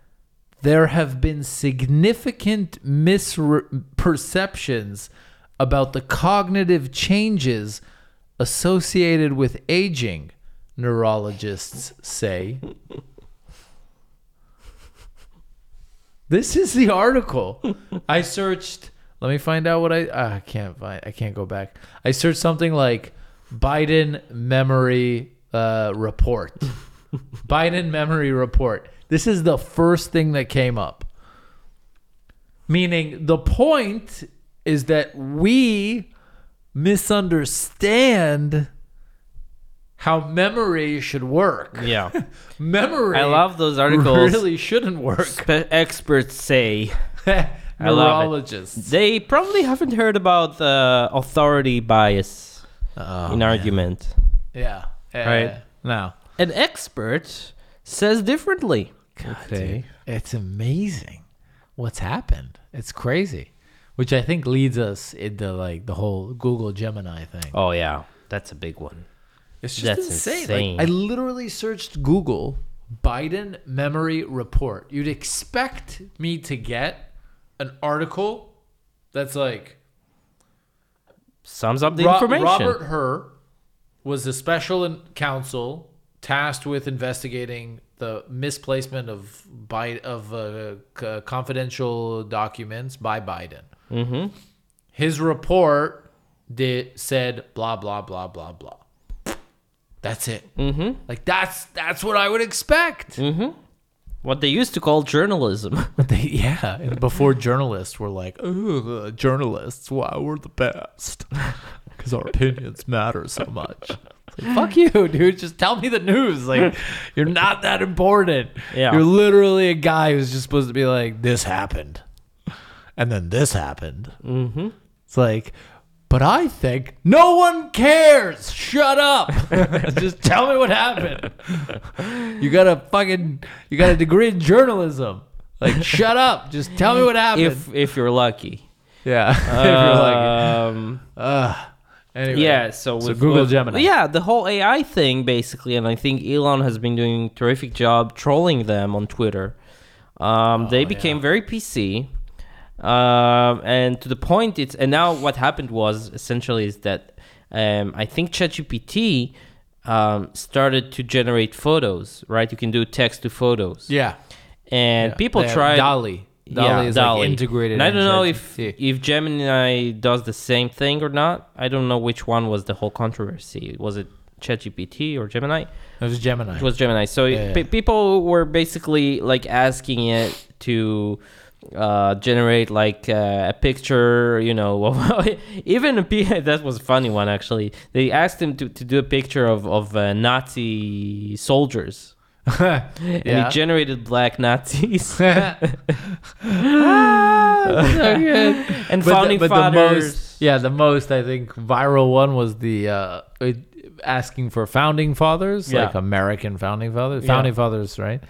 there have been significant misperceptions about the cognitive changes associated with aging neurologists say This is the article. I searched. Let me find out what I. ah, I can't find. I can't go back. I searched something like Biden memory uh, report. Biden memory report. This is the first thing that came up. Meaning the point is that we misunderstand how memory should work.
Yeah. [laughs]
Memory.
I love those articles.
It really shouldn't work.
Spe- experts say. [laughs]
Neurologists.
they probably haven't heard about the authority bias
Oh,
in
man.
argument.
Yeah. Yeah,
Right.
yeah. No.
An expert says differently.
God,
Okay.
dude, it's amazing what's happened. It's crazy, which I think leads us into like the whole Google Gemini thing.
Oh yeah, that's a big one.
it's just
that's
insane.
insane.
Like, I literally searched Google Biden memory report. You'd expect me to get an article that's like
Sums up the
Ro-
information.
Robert Hur was the special counsel tasked with investigating the misplacement of Bi- of uh, c- confidential documents by Biden.
Mm-hmm.
His report did said blah blah blah blah blah. That's it.
Mm-hmm.
Like that's that's what I would expect.
Mm-hmm. What they used to call journalism. [laughs]
They, yeah, and before journalists were like, "Ugh, journalists, wow, we're the best [laughs] because our opinions matter so much." Like, Fuck you, dude. Just tell me the news. Like, you're not that important.
Yeah.
You're literally a guy who's just supposed to be like, this happened. And then this happened.
mm-hmm.
It's like, but I think no one cares. Shut up. [laughs] just tell me what happened. You got a fucking, you got a degree in journalism. Like, shut up. Just tell me what happened.
If if you're lucky.
yeah. [laughs] if you're like,
Um,
Ugh. Anyway.
yeah. So,
So Google
with-
Gemini.
Yeah, the whole AI thing basically, and I think Elon has been doing a terrific job trolling them on Twitter. Um, they
Oh,
became
yeah.
very PC. Um, and to the point, it's and now what happened was essentially is that um, I think ChatGPT um, started to generate photos. Right, you can do text to photos.
Yeah.
and
Yeah.
people try
DALL-E. DALL-E is like integrated.
And I don't know if if Gemini does the same thing or not. I don't know which one was the whole controversy. Was it ChatGPT or Gemini?
it was Gemini.
It was Gemini. So
Yeah, yeah.
people were basically like asking it to uh, generate like uh, a picture, you know, [laughs] even a p- [laughs] that was a funny one actually. They asked him to, to do a picture of of uh, Nazi soldiers, [laughs] and
Yeah.
he generated black Nazis.
Ah, so good.
and
But the-
founding
the
fathers.
most, yeah, the most I think viral one was the uh, asking for founding fathers,
Yeah.
like American founding fathers,
Yeah.
founding fathers, right?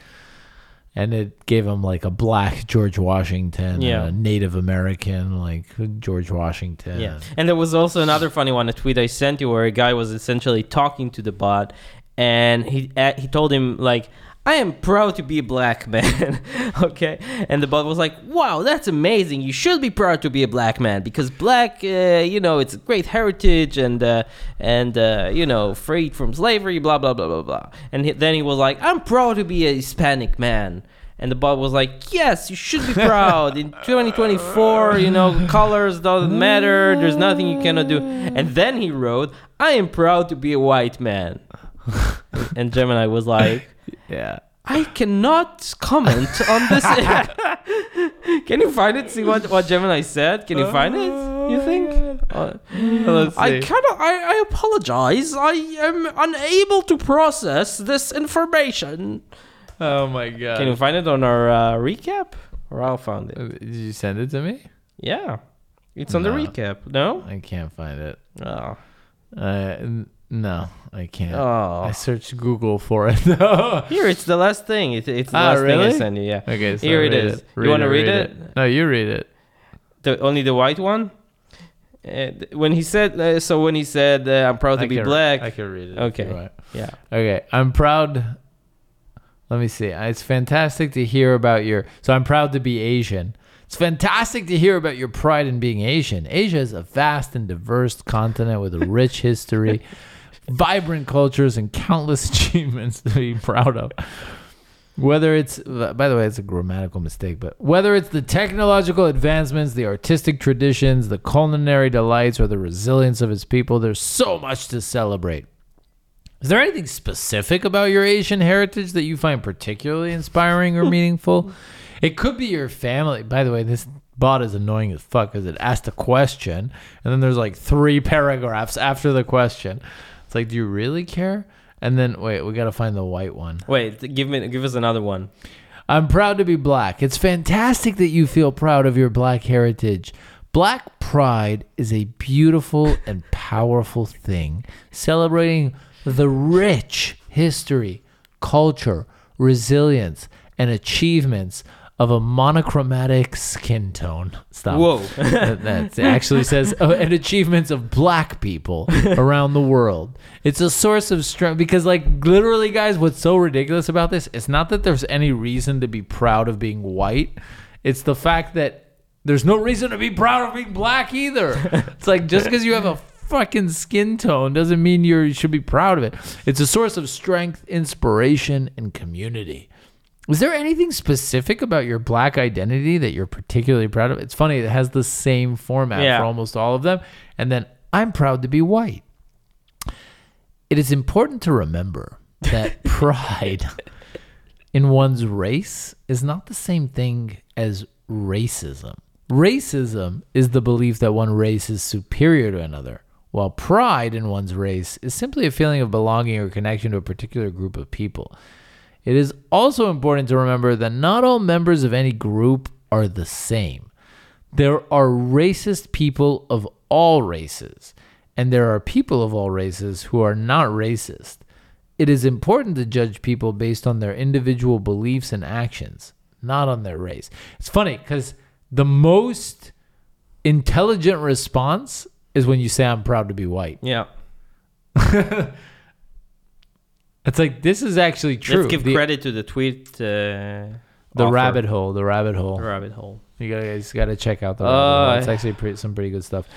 And it gave him like a black George Washington,
Yeah.
a Native American like George Washington.
Yeah. And there was also another funny one, a tweet I sent you where a guy was essentially talking to the bot and he uh, he told him like I am proud to be a black [laughs] man. okay. And the bot was like, wow, that's amazing. You should be proud to be a black man because black, uh, you know, it's a great heritage and, uh, and uh, you know, freed from slavery, blah, blah, blah, blah, blah. And he, then he was like, I'm proud to be a Hispanic man. And the bot was like, yes, you should be proud. In [laughs] 2024, you know, colors doesn't matter. There's nothing you cannot do. And then he wrote, I am proud to be a white man. [laughs] and Gemini was like,
yeah.
I cannot comment on this. [laughs] Can you find it? See what, what Gemini said? Can you find it? you think? Uh,
I cannot. I, I apologize. I am unable to process this information.
Oh my god.
Can you find it on our uh, recap? Or I'll find it.
Uh, Did you send it to me?
Yeah, it's on the recap. No.
I can't find it.
Oh.
Uh, no, I can't.
Oh.
I searched Google for it. [laughs]
Here, it's the last thing. It, it's the
Ah,
last thing? I sent you. Yeah.
okay, so
Here it. You wanna read it?
No, you read it.
The only the white one. Uh, when he said, uh, so when he said, uh, "I'm proud to
I
be
can-
black,"
I can read it.
Okay. yeah.
Okay, I'm proud. Let me see. It's fantastic to hear about your. So I'm proud to be Asian. It's fantastic to hear about your pride in being Asian. Asia is a vast and diverse continent with a rich history, [laughs] vibrant cultures, and countless [laughs] achievements to be proud of. Whether it's, by the way, it's a grammatical mistake, but whether it's the technological advancements, the artistic traditions, the culinary delights, or the resilience of its people, there's so much to celebrate. Is there anything specific about your Asian heritage that you find particularly inspiring or [laughs] meaningful? It could be your family. By the way, this bot is annoying as fuck because it asked a question and then there's like three paragraphs after the question. It's like, do you really care? And then wait, we got to find the white one.
Wait, give me, give us another one.
I'm proud to be black. It's fantastic that you feel proud of your black heritage. Black pride is a beautiful and powerful thing, celebrating the rich history, culture, resilience, and achievements of a monochromatic skin tone. Stop.
Whoa. [laughs]
that, that actually says uh, oh, and achievements of black people [laughs] around the world. It's a source of strength because, like, literally, guys, what's so ridiculous about this? It's not that there's any reason to be proud of being white. It's the fact that there's no reason to be proud of being black either. [laughs] It's like just because you have a fucking skin tone doesn't mean you're, you should be proud of it. It's a source of strength, inspiration, and community. Is there anything specific about your black identity that you're particularly proud of? It's funny, it has the same format
Yeah.
for almost all of them. And then I'm proud to be white. It is important to remember that [laughs] pride in one's race is not the same thing as racism. Racism is the belief that one race is superior to another, while pride in one's race is simply a feeling of belonging or connection to a particular group of people. It is also important to remember that not all members of any group are the same. There are racist people of all races, and there are people of all races who are not racist. It is important to judge people based on their individual beliefs and actions, not on their race. It's funny because the most intelligent response is when you say, I'm proud to be white.
Yeah. [laughs]
It's like, this is actually true.
Let's give
the,
credit to the tweet. Uh,
the
author.
rabbit hole, the rabbit hole.
The rabbit hole.
You guys got to check out the
Uh,
rabbit hole. It's actually pretty, some pretty good stuff.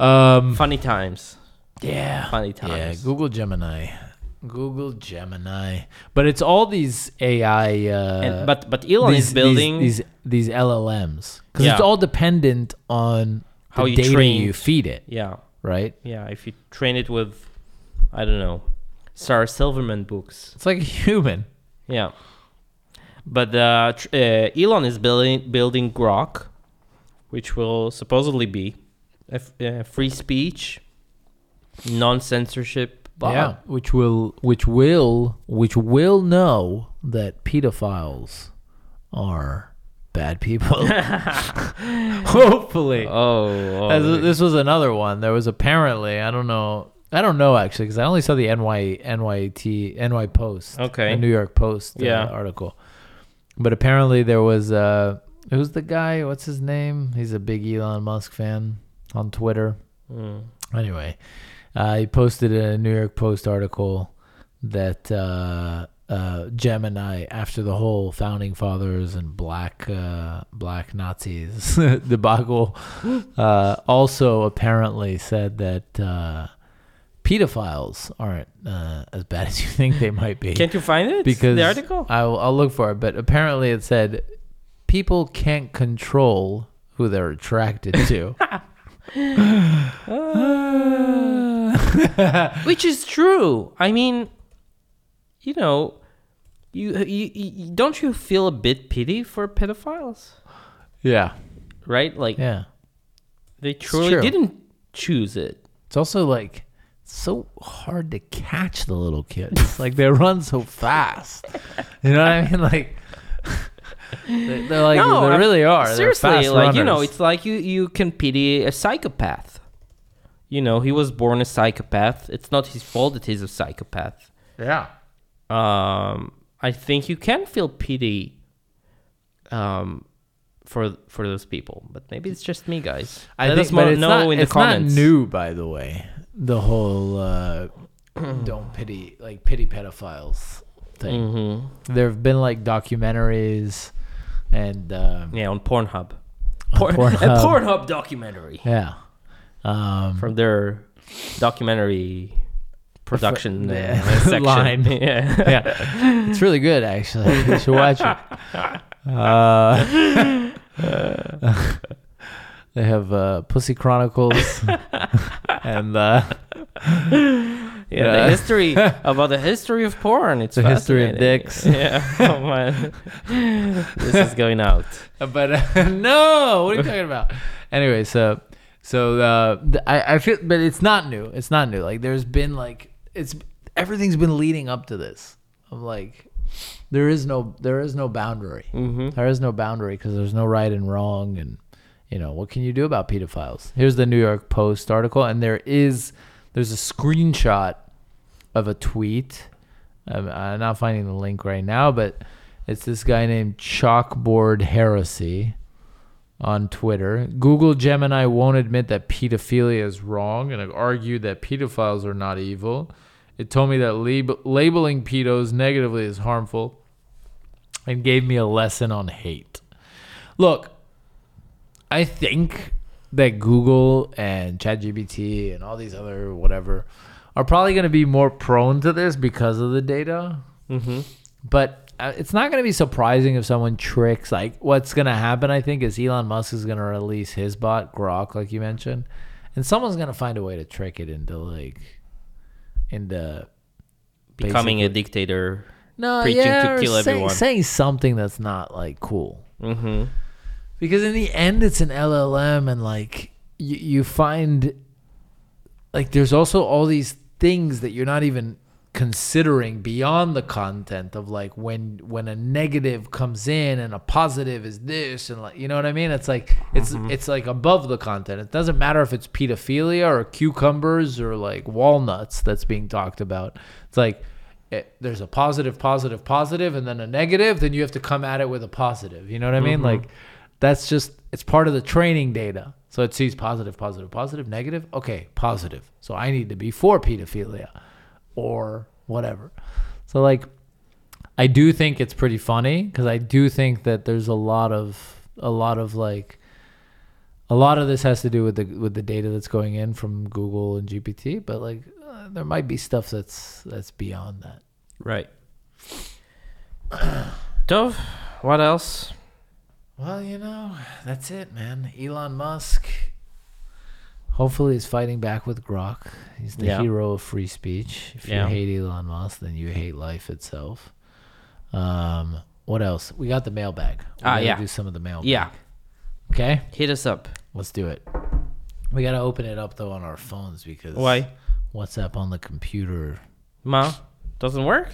Um,
Funny times.
yeah.
Funny times. Yeah.
Google Gemini. Google Gemini. But it's all these AI. Uh,
and, but but Elon
these,
is building.
these, these these LLMs because it's all dependent on
How you
data
train-
you feed it,
yeah,
right?
yeah. If you train it with, I don't know, Sarah Silverman books.
It's like a human.
Yeah. But uh, tr- uh, Elon is building building Grok, which will supposedly be a f- uh, free speech, non censorship.
Yeah, which will which will which will know that pedophiles are bad people. [laughs] Hopefully.
Oh,
As-
oh,
this was another one. There was apparently I don't know. I don't know actually because I only saw the NY NYT NY Post.
Okay.
The New York Post uh,
Yeah.
article. But apparently there was uh who's the guy? What's his name? He's a big Elon Musk fan on Twitter.
mm.
Anyway, uh, he posted a New York Post article that uh, uh, Gemini, after the whole founding fathers and black uh, black Nazis [laughs] debacle, [gasps] uh, also apparently said that uh, pedophiles aren't uh, as bad [laughs] as you think they might be.
Can't you find it?
because
the article.
I'll, I'll look for it, but apparently it said people can't control who they're attracted to. [laughs] [laughs]
Which is true. I mean, you know, you, you, you don't you feel a bit pity for pedophiles,
yeah,
right? Like
yeah.
They truly
true.
didn't choose it.
It's also like so hard to catch the little kids. like they run so fast. You know what I mean? Like [laughs] they- they're like
No,
they really are.
Seriously,
fast
like you know, it's like you you can pity a psychopath. You know, he was born a psychopath. It's not his fault that he's a psychopath.
yeah.
Um, I think you can feel pity. Um, for for those people, but maybe it's just me, guys.
I
Let
think,
us
but it's
know
not,
in the
it's
comments.
not new, by the way. The whole uh, [clears throat] don't pity like pity pedophiles thing.
hmm
There have been like documentaries and um,
Yeah, on Pornhub. Porn- [laughs]
Pornhub.
A Pornhub documentary
yeah. Um,
from their documentary production uh, [laughs] [laughs]
Yeah.
section.
Line.
Yeah.
yeah, it's really good actually. You should watch it. Uh, they have uh, Pussy Chronicles [laughs] and uh,
Yeah,
Yeah.
the history [laughs] about the history of porn. It's
The history of dicks. [laughs]
Yeah, oh man, this is going out.
but uh, no, what are you talking about? Anyway, so so uh, I I feel, but it's not new. It's not new. Like there's been like it's everything's been leading up to this. I'm like, there is no there is no boundary.
hmm
There is no boundary because there's no right and wrong, and you know what can you do about pedophiles? Here's the New York Post article, and there is there's a screenshot of a tweet. I'm, I'm not finding the link right now, but it's this guy named Chalkboard Heresy on Twitter. Google Gemini won't admit that pedophilia is wrong and argued that pedophiles are not evil. It told me that lab- labeling pedos negatively is harmful and gave me a lesson on hate. Look, I think that Google and ChatGPT and all these other whatever are probably going to be more prone to this because of the data.
hmm
But uh, it's not going to be surprising if someone tricks. Like, what's going to happen, I think, is Elon Musk is going to release his bot, Grok, like you mentioned, and someone's going to find a way to trick it into, like, into
Becoming a dictator.
no,
preaching to
yeah, or
kill
saying,
everyone.
saying something that's not, like, cool.
hmm
because in the end it's an llm and like you, you find like there's also all these things that you're not even considering beyond the content of like when when a negative comes in and a positive is this and like you know what i mean? It's like it's mm-hmm. it's like above the content. It doesn't matter if it's pedophilia or cucumbers or like walnuts that's being talked about. It's like it, there's a positive positive positive and then a negative then you have to come at it with a positive. You know what i mean? Mm-hmm. Like that's just it's part of the training data. So it sees positive positive positive negative. Okay positive. So i need to be for pedophilia or whatever. So like i do think it's pretty funny because i do think that there's a lot of a lot of like a lot of this has to do with the with the data that's going in from google and gpt but like uh, there might be stuff that's that's beyond that.
Right. [clears throat] Dove, what else?
Well, you know, that's it, man. Elon Musk hopefully is fighting back with Grok. He's the
Yeah.
hero of free speech. If
Yeah.
you hate Elon Musk, then you hate life itself. Um, what else? We got the mailbag. We
Ah,
gotta
yeah.
Do some of the mailbag.
Yeah,
Okay.
hit us up.
Let's do it. We gotta open it up though on our phones because
Why?
WhatsApp on the computer.
Ma, doesn't work?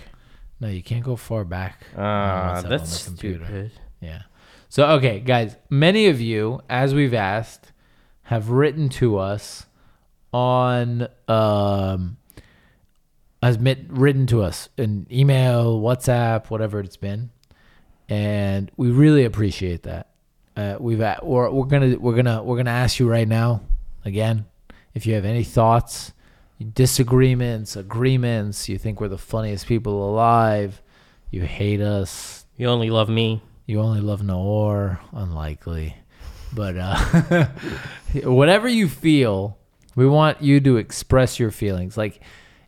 No, you can't go far back. on
Ah,
WhatsApp on
that's
the computer.
stupid.
Yeah. So okay, guys, many of you, as we've asked, have written to us on um has mit- written to us in email, WhatsApp, whatever it's been, and we really appreciate that. Uh, we've a- we're, we're gonna we're gonna we're gonna ask you right now again if you have any thoughts, disagreements, agreements. You think we're the funniest people alive. You hate us.
You only love me.
You only love Naor. Unlikely. But uh, [laughs] whatever you feel, we want you to express your feelings. Like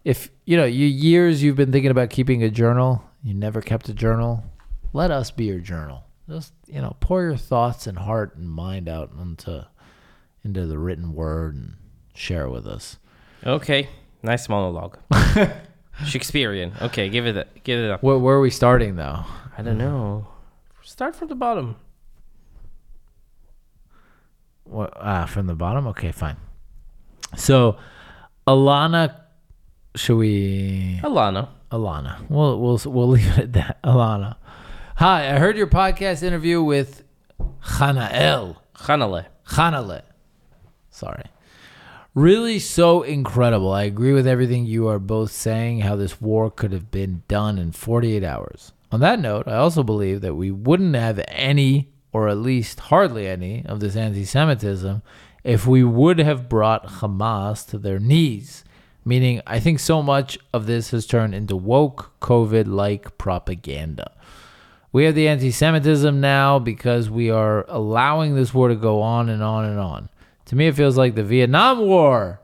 if, you know, you years you've been thinking about keeping a journal, you never kept a journal, let us be your journal. Just, you know, pour your thoughts and heart and mind out into into the written word and share it with us.
Okay, nice monologue. [laughs] Shakespearean. Okay, give it a, give it up.
Where, where are we starting though?
I don't know. Start from the bottom.
what, ah, from the bottom. Okay, fine. So, Alana, should we?
Alana.
Alana. We'll we'll we'll [laughs] leave it at that. Alana. Hi, I heard your podcast interview with Hanael.
Hanale.
Hanale. Sorry. Really so incredible. I agree with everything you are both saying, how this war could have been done in 48 hours. On that note, I also believe that we wouldn't have any, or at least hardly any, of this anti Semitism if we would have brought Hamas to their knees. Meaning, I think so much of this has turned into woke, COVID like propaganda. We have the anti Semitism now because we are allowing this war to go on and on and on. To me, it feels like the Vietnam War.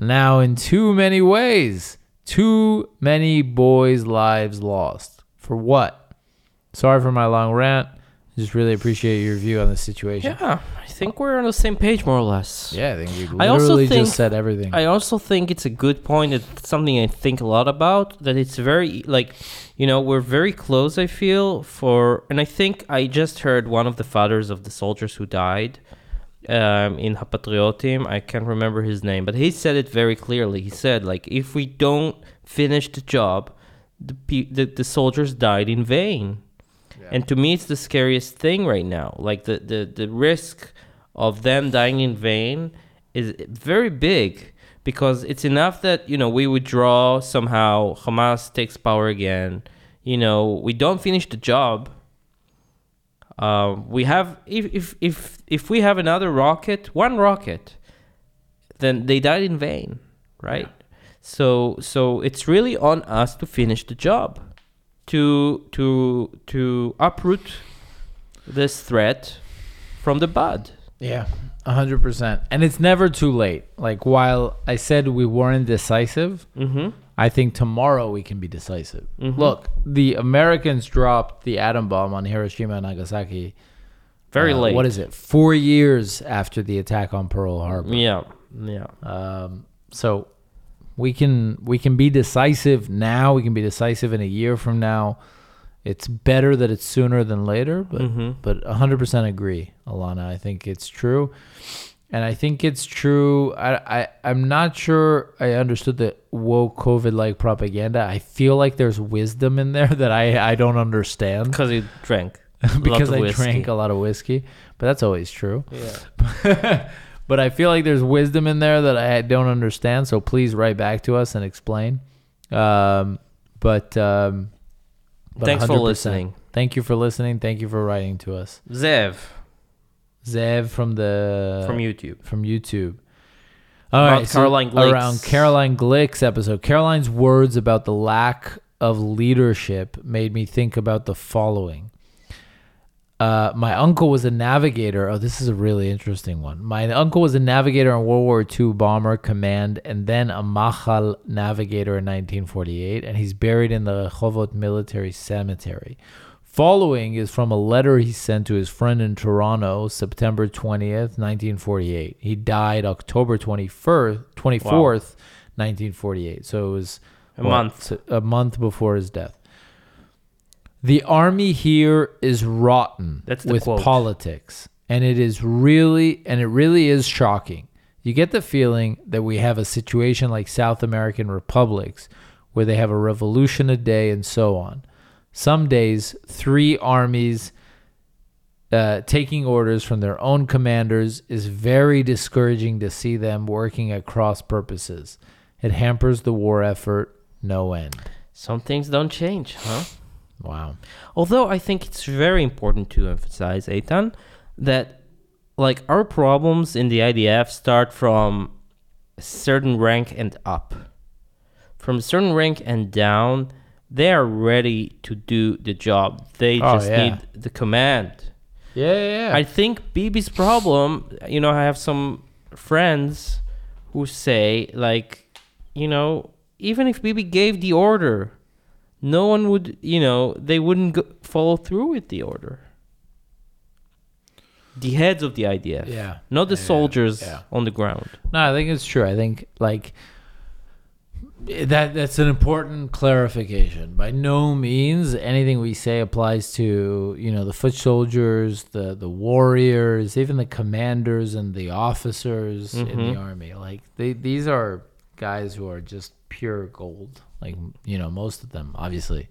Now, in too many ways, too many boys' lives lost. For what? Sorry for my long rant. Just really appreciate your view on the situation.
Yeah, I think we're on the same page more or less.
Yeah, I think we
I also
literally
think-
just said everything.
I also think it's a good point. It's something I think a lot about. That it's very like, you know, we're very close. I feel for, and I think I just heard one of the fathers of the soldiers who died um, in Hapatriotim. I can't remember his name, but he said it very clearly. He said like, if we don't finish the job, the pe- the, the soldiers died in vain. And to me, it's the scariest thing right now. Like the, the, the risk of them dying in vain is very big because it's enough that, you know, we withdraw somehow, Hamas takes power again, you know, we don't finish the job. Um, we have if, if if if we have another rocket, one rocket, then they died in vain, right? So so it's really on us to finish the job to to to uproot this threat from the bud.
Yeah, a hundred percent. And it's never too late. Like while I said we weren't decisive,
Mm-hmm.
I think tomorrow we can be decisive.
Mhm.
Look, the Americans dropped the atom bomb on Hiroshima and Nagasaki.
Very
uh,
late.
What is it? Four years after the attack on Pearl Harbor.
Yeah, yeah.
Um, so we can we can be decisive now. We can be decisive in a year from now. It's better that it's sooner than later, but
Mhm.
but 100% agree, Alana. I think it's true. And I think it's true. I, I, I'm not sure I understood the woke COVID like propaganda. I feel like there's wisdom in there that I, I don't understand [laughs]
Because he drank.
because I
whiskey.
drank a lot of whiskey. But that's always true.
Yeah. [laughs]
but I feel like there's wisdom in there that I don't understand. So please write back to us and explain. Um, but, um, but
Thanks for
100%.
listening.
Thank you for listening. Thank you for writing to us.
Zev
Zev from the
from YouTube.
from YouTube. All right, so
Caroline Glick's-
around Caroline Glick's episode. Caroline's words about the lack of leadership made me think about the following. Uh, my uncle was a navigator. Oh, this is a really interesting one. My uncle was a navigator on World War II bomber command and then a Machal navigator in 1948, and he's buried in the Rehovot Military Cemetery. Following is from a letter he sent to his friend in Toronto, September 20th, 1948. He died October 21st, 24th, 1948. So it was
A
what,
month.
a month before his death. The army here is rotten
That's the
with
quote.
politics, and it is really and it really is shocking. You get the feeling that we have a situation like South American republics where they have a revolution a day and so on. Some days, three armies uh, taking orders from their own commanders is very discouraging to see them working at cross purposes. It hampers the war effort no end.
Some things don't change, huh?
Wow.
Although I think it's very important to emphasize, Eytan, that like our problems in the IDF start from a certain rank and up. From a certain rank and down, they are ready to do the job. They
Oh,
just
yeah.
need the command.
Yeah, yeah, yeah.
I think Bibi's problem, you know, I have some friends who say, like, you know, even if Bibi gave the order, no one would, you know, they wouldn't go- follow through with the order. The heads of the IDF,
yeah.
not the
Yeah,
soldiers
yeah.
on the ground.
No, I think it's true. I think like that that's an important clarification. By no means anything we say applies to you know the foot soldiers, the the warriors, even the commanders and the officers in
Mhm.
the army. Like they these are guys who are just pure gold. Like you know most of them, obviously.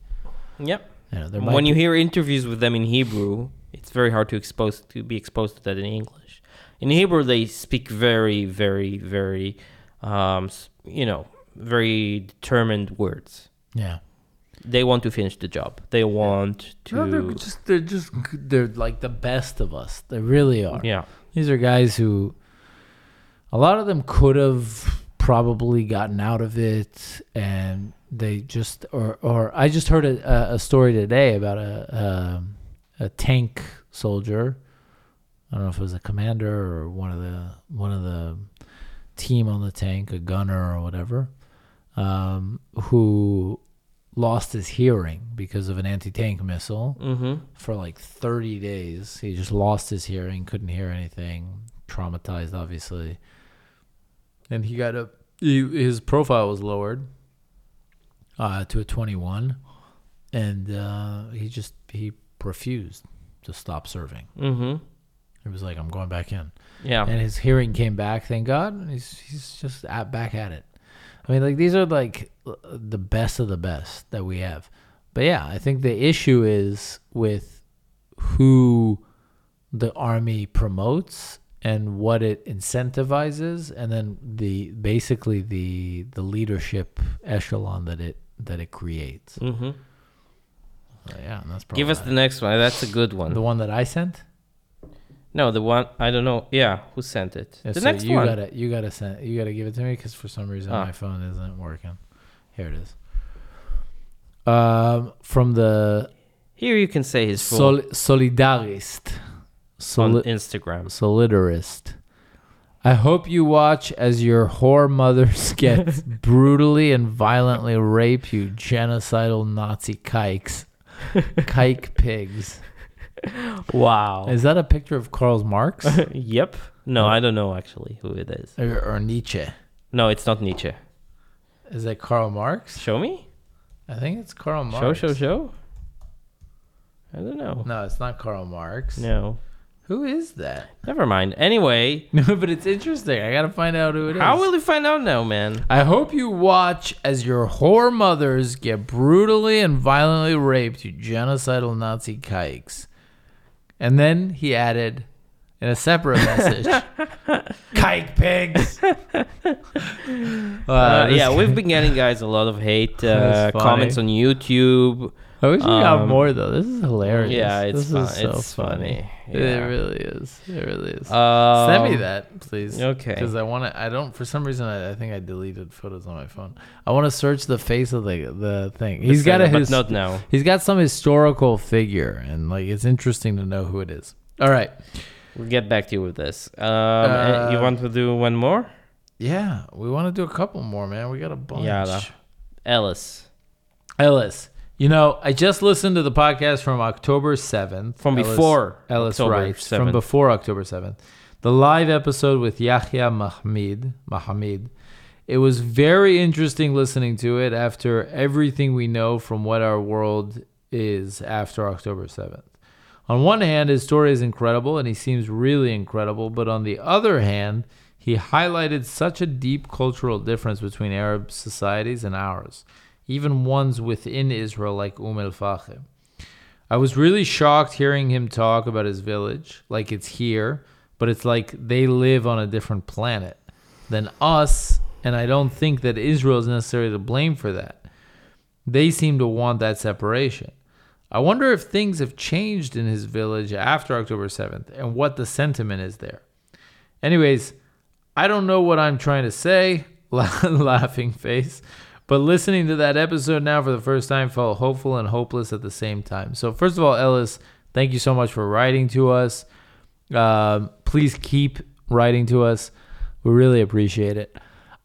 Yep.
You know, there
when
might
you hear interviews with them in Hebrew, it's very hard to expose to be exposed to that in English. In Hebrew, they speak very, very, very, um, you know, very determined words.
yeah.
They want to finish the job. They want to.
No, they're just they're just they're like the best of us. They really are.
yeah.
These are guys who, a lot of them could have probably gotten out of it, and they just or or I just heard a, a- story today about a, a a tank soldier. I don't know if it was a commander or one of the one of the team on the tank, a gunner or whatever, um, who lost his hearing because of an anti-tank missile
Mm-hmm.
for like 30 days. He just lost his hearing, couldn't hear anything, traumatized, obviously. And he got a he, his profile was lowered uh, to a 21, and uh, he just he refused to stop serving.
Mm-hmm.
He was like, "I'm going back in,"
Yeah.
and his hearing came back. Thank God. and He's he's just at, back at it. I mean, like these are like the best of the best that we have. But yeah, I think the issue is with who the army promotes and what it incentivizes, and then the basically the the leadership echelon that it that it creates.
mm-hmm.
So, yeah, that's
Give us the next one. That's a good one.
the one that I sent.
no, the one I don't know. Yeah, who sent it?
Yeah,
the
so
next
you
one.
gotta you gotta send you gotta give it to me because for some reason
Ah.
my phone isn't working. Here it is. Um, from the
Here you can say his full
Sol- Solidarist,
on Instagram.
Solidarist. I hope you watch as your whore mothers [laughs] get [laughs] brutally and violently rape you genocidal Nazi kikes. Kike [laughs] pigs.
Wow.
Is that a picture of Karl Marx
yep. No, I don't know actually who it is.
or, or Nietzsche?
No, it's not Nietzsche.
Is that Karl Marx?
Show me.
I think it's Karl Marx.
Show, show, show. I don't know.
No, it's not Karl Marx.
No.
Who is that?
Never mind. Anyway, [laughs]
No, but it's interesting. I gotta find out who it is.
how will you find out now, man?
I hope you watch as your whore mothers get brutally and violently raped, you genocidal Nazi kikes. And then he added in a separate message, [laughs] kike pigs. [laughs] Uh,
Uh, yeah, we've been getting guys a lot of hate uh,
That's funny.
comments on YouTube.
I wish we got
um,
more though. This is hilarious.
Yeah, it's
this
fun.
is so
it's funny.
It
Yeah.
really is. It really is.
Um,
Send me that, please.
okay.
Because I want to. I don't. For some reason, I, I think I deleted photos on my phone. I want to search the face of the the thing. He's got a
but
his.
not now.
He's got some historical figure, and like it's interesting to know who it is. All right.
We'll get back to you with this. Um, and you
Uh,
want to do one more?
Yeah, we want to do a couple more, man. We got a bunch.
Yalla. Ellis
Ellis. You know, I just listened to the podcast from October 7th.
from
Ellis-
before
Ellis
October
writes from before October 7th. The live episode with Yahya Mahmoud. Mahmoud. It was very interesting listening to it after everything we know from what our world is after October 7th. On one hand, his story is incredible and he seems really incredible, but on the other hand, he highlighted such a deep cultural difference between Arab societies and ours, even ones within Israel like Umm el Fahim. I was really shocked hearing him talk about his village, like it's here, but it's like they live on a different planet than us, and I don't think that Israel is necessarily to blame for that. They seem to want that separation. I wonder if things have changed in his village after October 7th and what the sentiment is there. Anyways, I don't know what I'm trying to say, [laughs] laughing face, but listening to that episode now for the first time felt hopeful and hopeless at the same time. So, first of all, Ellis, thank you so much for writing to us. Um, please keep writing to us. We really appreciate it.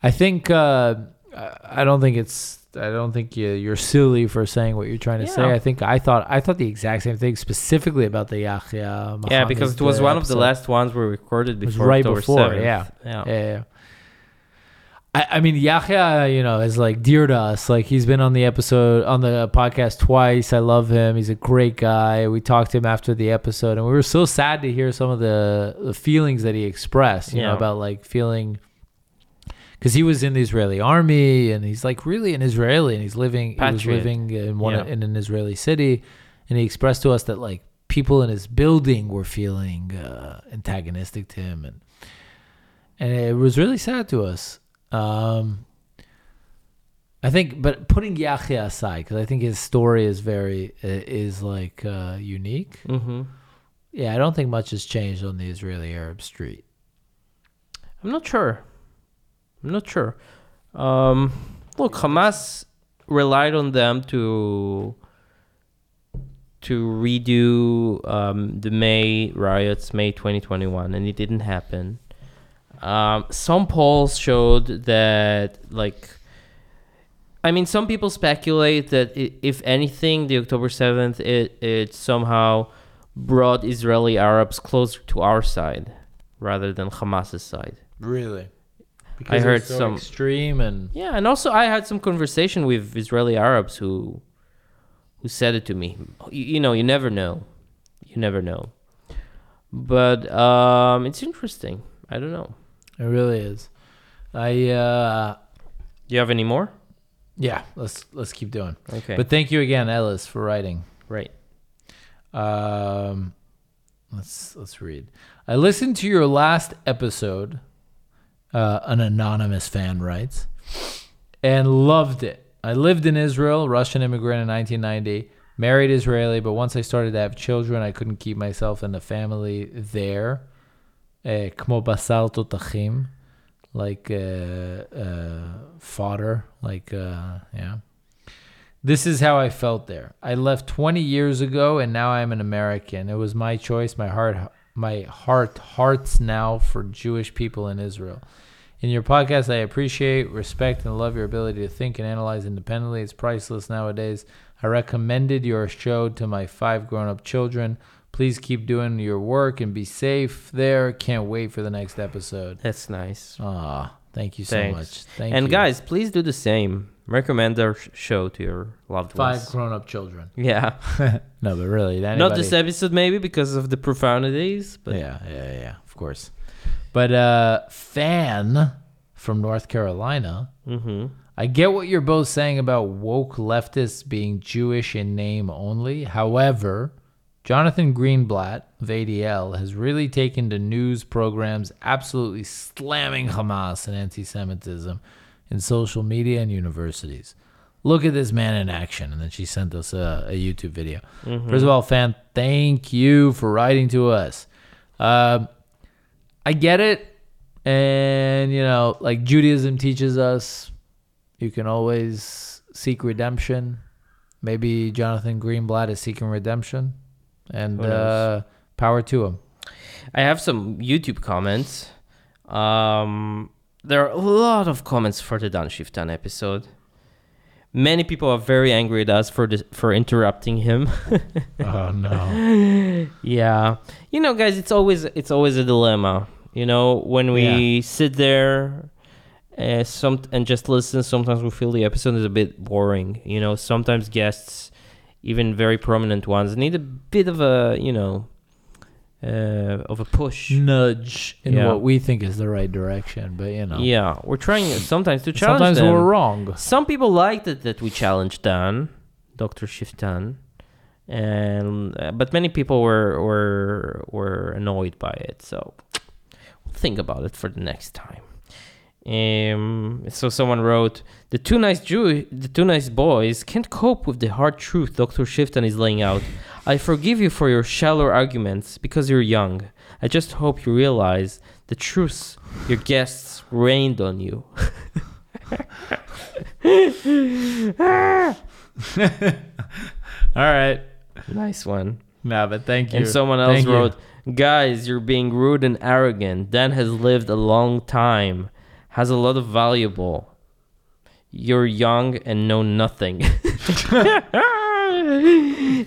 I think uh, I don't think it's I don't think you, you're silly for saying what you're trying to say. I think I thought I thought the exact same thing specifically about the Yahya.
yeah, because it was one of the last ones we recorded before
right
October
before,
7th.
yeah.
yeah.
Yeah, yeah. I, I mean, Yahya, you know, is like dear to us. Like he's been on the episode on the podcast twice. I love him. He's a great guy. We talked to him after the episode, and we were so sad to hear some of the, the feelings that he expressed. You know, about like feeling because he was in the Israeli army, and he's like really an Israeli, and he's living he was living in one
Yeah.
in an Israeli city, and he expressed to us that like people in his building were feeling uh, antagonistic to him, and and it was really sad to us. Um, I think, but putting Yahya aside, because I think his story is very is like uh, unique.
Mm-hmm.
Yeah, I don't think much has changed on the Israeli Arab street.
I'm not sure. I'm not sure. Um, look, Hamas relied on them to to redo um, the May riots, May 2021, and it didn't happen. Um, some polls showed that, like, I mean, some people speculate that if anything, the October 7th, it, it somehow brought Israeli Arabs closer to our side rather than Hamas's side.
Really, Because
I heard some-
extreme and
Yeah, and also I had some conversation with Israeli Arabs who who said it to me. You, you know, you never know. You never know. But um it's interesting. I don't know.
It really is. I uh,
Do you have any more?
yeah. Let's let's keep doing.
Okay.
But thank you again, Ellis, for writing.
right.
Um, let's let's read. I listened to your last episode. Uh, an anonymous fan writes, and loved it. I lived in Israel, Russian immigrant in 1990, married Israeli, but once I started to have children, I couldn't keep myself and the family there. Eh, כמו בשר תותחים, like uh, uh, fodder, like uh, yeah. This is how I felt there. I left 20 years ago and now I'm an American. It was my choice. My heart my heart hearts now for Jewish people in Israel. In your podcast, I appreciate, respect, and love your ability to think and analyze independently. It's priceless nowadays. I recommended your show to my five grown up children. Please keep doing your work and be safe there. Can't wait for the next episode.
That's nice.
Ah, thank you so
Thanks.
much. Thank
and
you.
guys, please do the same. Recommend our show to your loved
five
ones.
grown up children. [laughs]
Yeah. [laughs]
no, but really,
Not this episode maybe because of the profanities, but
yeah, yeah, yeah, of course. But uh fan from North Carolina,
Mhm.
I get what you're both saying about woke leftists being Jewish in name only. However, Jonathan Greenblatt of ADL has really taken to news programs absolutely slamming Hamas and anti-Semitism in social media and universities. Look at this man in action. And then she sent us a, a YouTube video. First of all, fan, thank you for writing to us. Um, I get it. And, you know, like Judaism teaches us, you can always seek redemption. Maybe Jonathan Greenblatt is seeking redemption. And uh, power to him.
I have some YouTube comments. Um, there are a lot of comments for the Dan Shiftan episode. Many people are very angry at us for the, for interrupting him. [laughs]
Oh, no. [laughs]
yeah, you know, guys, it's always it's always a dilemma. You know, when we sit there, uh, some and just listen, sometimes we feel the episode is a bit boring. You know, sometimes guests, even very prominent ones, need a bit of a you know, uh, of a push.
Nudge in
Yeah.
what we think is the right direction. But, you know,
Yeah, we're trying sometimes to challenge
sometimes
them.
we're wrong.
Some people liked it that we challenged Dan, Doctor Shiftan, and uh, but many people were were were annoyed by it. So think about it for the next time. Um, so someone wrote, "The two nice Jew, the two nice boys can't cope with the hard truth Doctor Shiftan is laying out. I forgive you for your shallow arguments because you're young. I just hope you realize the truths your guests rained on you." [laughs]
All right.
Nice one.
No, but thank you.
And someone else
Thank you.
wrote, Guys, you're being rude and arrogant. Dan has lived a long time, has a lot of valuable. You're young and know nothing. [laughs]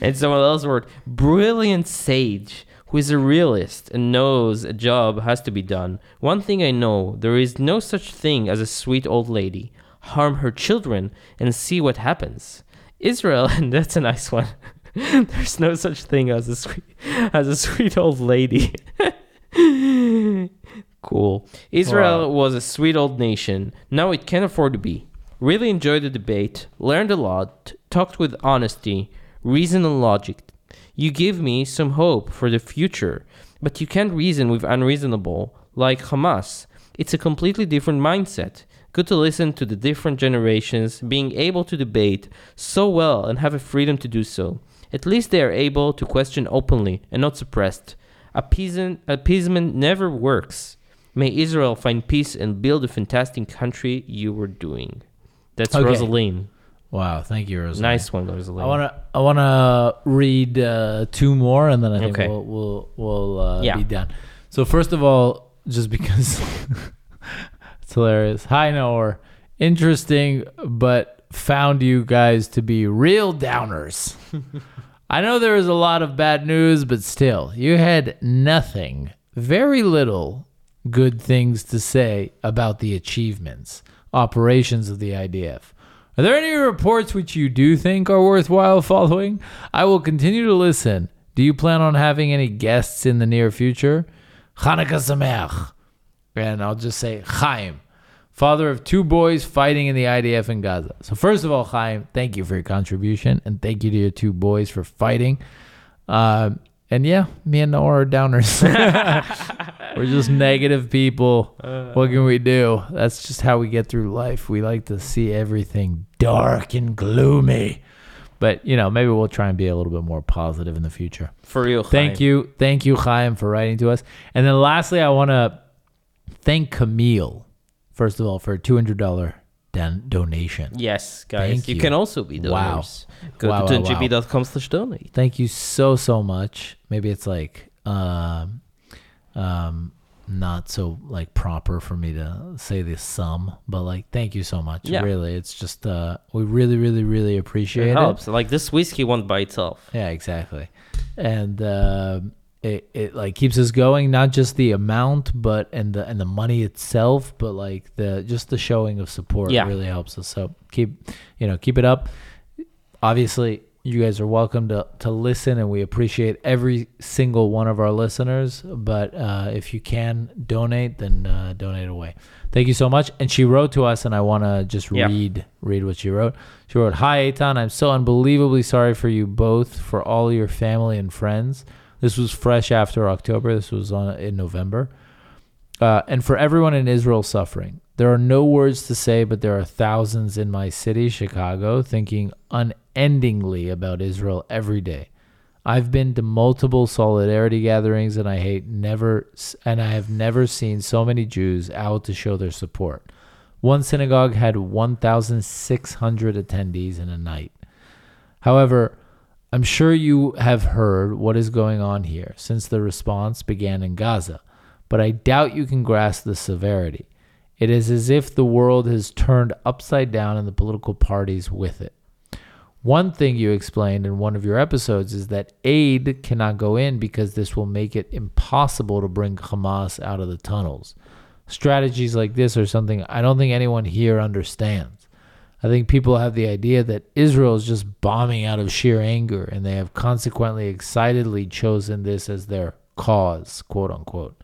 and someone else wrote, Brilliant sage who is a realist and knows a job has to be done. One thing I know there is no such thing as a sweet old lady. Harm her children and see what happens. Israel, [laughs] and that's a nice one. [laughs] There's no such thing as a sweet as a sweet old lady. Cool. Israel
Wow.
was a sweet old nation. Now it can afford to be. Really enjoyed the debate, learned a lot, talked with honesty, reason and logic. You give me some hope for the future, but you can't reason with unreasonable, like Hamas. It's a completely different mindset. Good to listen to the different generations being able to debate so well and have a freedom to do so. At least they are able to question openly and not suppressed. Appeasement, appeasement never works. May Israel find peace and build a fantastic country you were doing. That's
Okay.
Rosaline.
Wow, thank you, Rosaline.
Nice one, Rosaline.
I wanna I wanna read uh, two more, and then I think
Okay.
we'll we'll, we'll uh,
Yeah.
be done. So first of all, just because [laughs] it's hilarious. Hi, Noah. Interesting, but found you guys to be real downers. [laughs] I know there was a lot of bad news, but still, you had nothing, very little good things to say about the achievements, operations of the IDF. Are there any reports which you do think are worthwhile following? I will continue to listen. Do you plan on having any guests in the near future? Hanukkah Sameach. And I'll just say Chaim, father of two boys fighting in the IDF in Gaza. So first of all, Chaim, thank you for your contribution, and thank you to your two boys for fighting. Um, and yeah, me and Noah are downers. [laughs] [laughs] We're just negative people. Uh. what can we do? That's just how we get through life. We like to see everything dark and gloomy. But you know, maybe we'll try and be a little bit more positive in the future.
For real.
Thank you, thank you, Chaim, for writing to us. And then lastly, I want to thank Camille, first of all, for a two hundred dollar don- donation.
Yes, guys.
Thank
you.
you.
can also be donors. Wow. Go
Wow,
to
wow,
tunjb.com slash donate.
Thank you so so much. Maybe it's like um, um, not so like proper for me to say the sum, but like thank you so much.
Yeah.
Really, it's just uh, we really really really appreciate
It
it.
helps. Like this whiskey won't by itself.
Yeah, exactly. And uh, it it like keeps us going, not just the amount, but and the and the money itself, but like the just the showing of support
Yeah.
really helps us. So keep you know keep it up. Obviously, you guys are welcome to to listen, and we appreciate every single one of our listeners. But uh, if you can donate, then uh, donate away. Thank you so much. And she wrote to us, and I want to just
Yeah.
read read what she wrote. She wrote, "Hi Eytan, I'm so unbelievably sorry for you both, for all your family and friends. This was fresh after October. This was on in November, uh, and for everyone in Israel suffering. There are no words to say, but there are thousands in my city, Chicago, thinking unendingly about Israel every day." I've been to multiple solidarity gatherings and I hate never and I have never seen so many Jews out to show their support. One synagogue had 1,600 attendees in a night. However, I'm sure you have heard what is going on here since the response began in Gaza, but I doubt you can grasp the severity. It is as if the world has turned upside down and the political parties with it. One thing you explained in one of your episodes is that aid cannot go in because this will make it impossible to bring Hamas out of the tunnels. Strategies like this are something I don't think anyone here understands. I think people have the idea that Israel is just bombing out of sheer anger and they have consequently excitedly chosen this as their cause, quote unquote.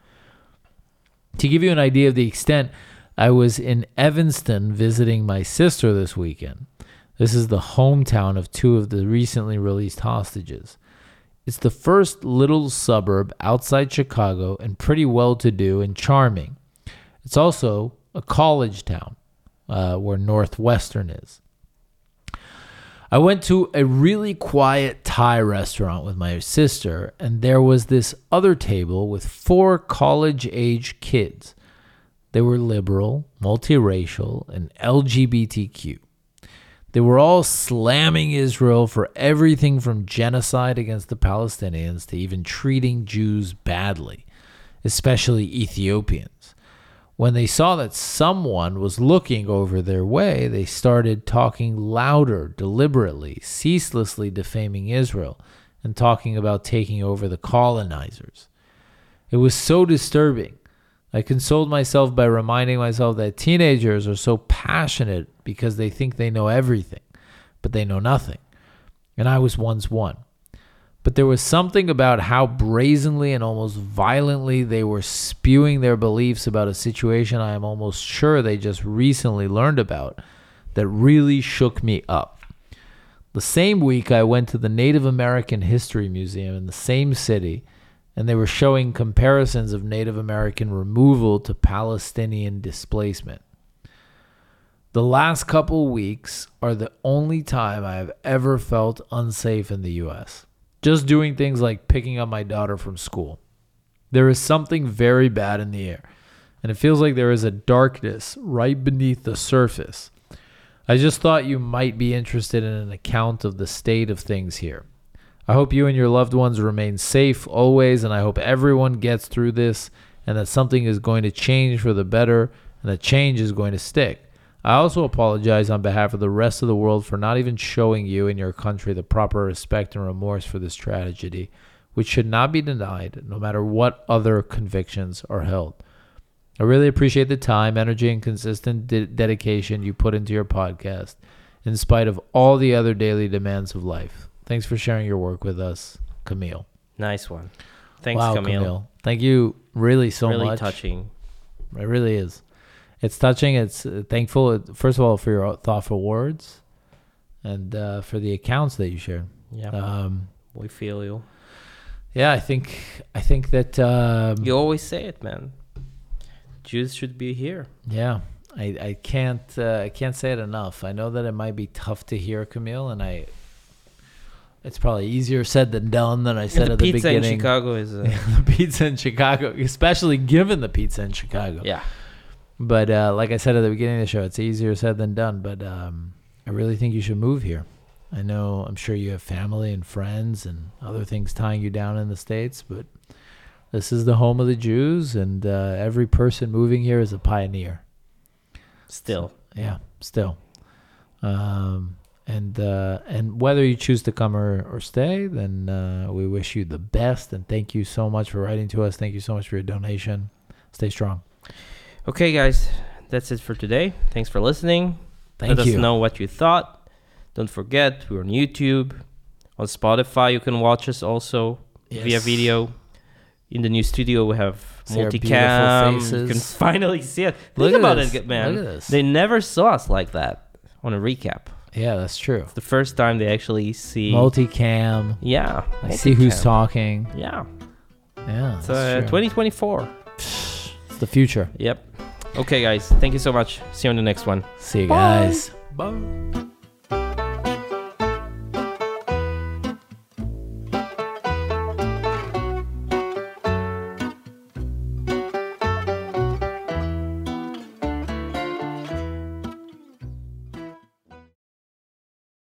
To give you an idea of the extent, I was in Evanston visiting my sister this weekend. This is the hometown of two of the recently released hostages. It's the first little suburb outside Chicago and pretty well to do and charming. It's also a college town uh, where Northwestern is. I went to a really quiet Thai restaurant with my sister, and there was this other table with four college age kids. They were liberal, multiracial, and LGBTQ. They were all slamming Israel for everything from genocide against the Palestinians to even treating Jews badly, especially Ethiopians. When they saw that someone was looking over their way, they started talking louder, deliberately, ceaselessly defaming Israel, and talking about taking over the colonizers. It was so disturbing. I consoled myself by reminding myself that teenagers are so passionate because they think they know everything, but they know nothing. And I was once one. But there was something about how brazenly and almost violently they were spewing their beliefs about a situation I am almost sure they just recently learned about that really shook me up. The same week, I went to the Native American History Museum in the same city, and they were showing comparisons of Native American removal to Palestinian displacement. The last couple weeks are the only time I have ever felt unsafe in the US. Just doing things like picking up my daughter from school. There is something very bad in the air, and it feels like there is a darkness right beneath the surface. I just thought you might be interested in an account of the state of things here. I hope you and your loved ones remain safe always, and I hope everyone gets through this and that something is going to change for the better and that change is going to stick. I also apologize on behalf of the rest of the world for not even showing you and your country the proper respect and remorse for this tragedy, which should not be denied no matter what other convictions are held. I really appreciate the time, energy, and consistent de- dedication you put into your podcast, in spite of all the other daily demands of life. Thanks for sharing your work with us, Camille.
Nice one. Thanks,
wow,
Camille.
Thank you really so
really
much.
Really touching.
It really is. It's touching. It's uh, thankful. uh, First of all, for your thoughtful words, and uh, for the accounts that you shared.
Yeah,
Um,
we feel you.
yeah, I think I think that um,
You always say it, man. Jews should be here.
Yeah, I, I can't uh, I can't say it enough. I know that it might be tough to hear, Camille, and I. It's probably easier said than done. Than I said
the
at the
pizza
beginning.
in Chicago is. Uh, [laughs]
the pizza in Chicago, especially given the pizza in Chicago.
yeah.
But uh, like I said at the beginning of the show, it's easier said than done. But um, I really think you should move here. I know I'm sure you have family and friends and other things tying you down in the states, but this is the home of the Jews, and uh, every person moving here is a pioneer.
Still.
Yeah, still. Um, and uh, and whether you choose to come or, or stay, then uh, we wish you the best. And thank you so much for writing to us. Thank you so much for your donation. Stay strong.
Okay, guys, that's it for today. Thanks for listening.
Thank
Let
you.
us know what you thought. Don't forget, we're on YouTube. On Spotify, you can watch us also via video. In the new studio, we have
See
multicam. You can finally see it.
Look
Think about
this.
it, man.
Look at this.
They never saw us like that on a recap.
Yeah, that's true.
It's the first time they actually see.
Multicam.
yeah.
I see who's talking.
Yeah.
Yeah,
It's uh, 2024.
It's the future.
Yep. Okay, guys. Thank you so much. See you on the next one.
See you
Bye.
guys. Bye.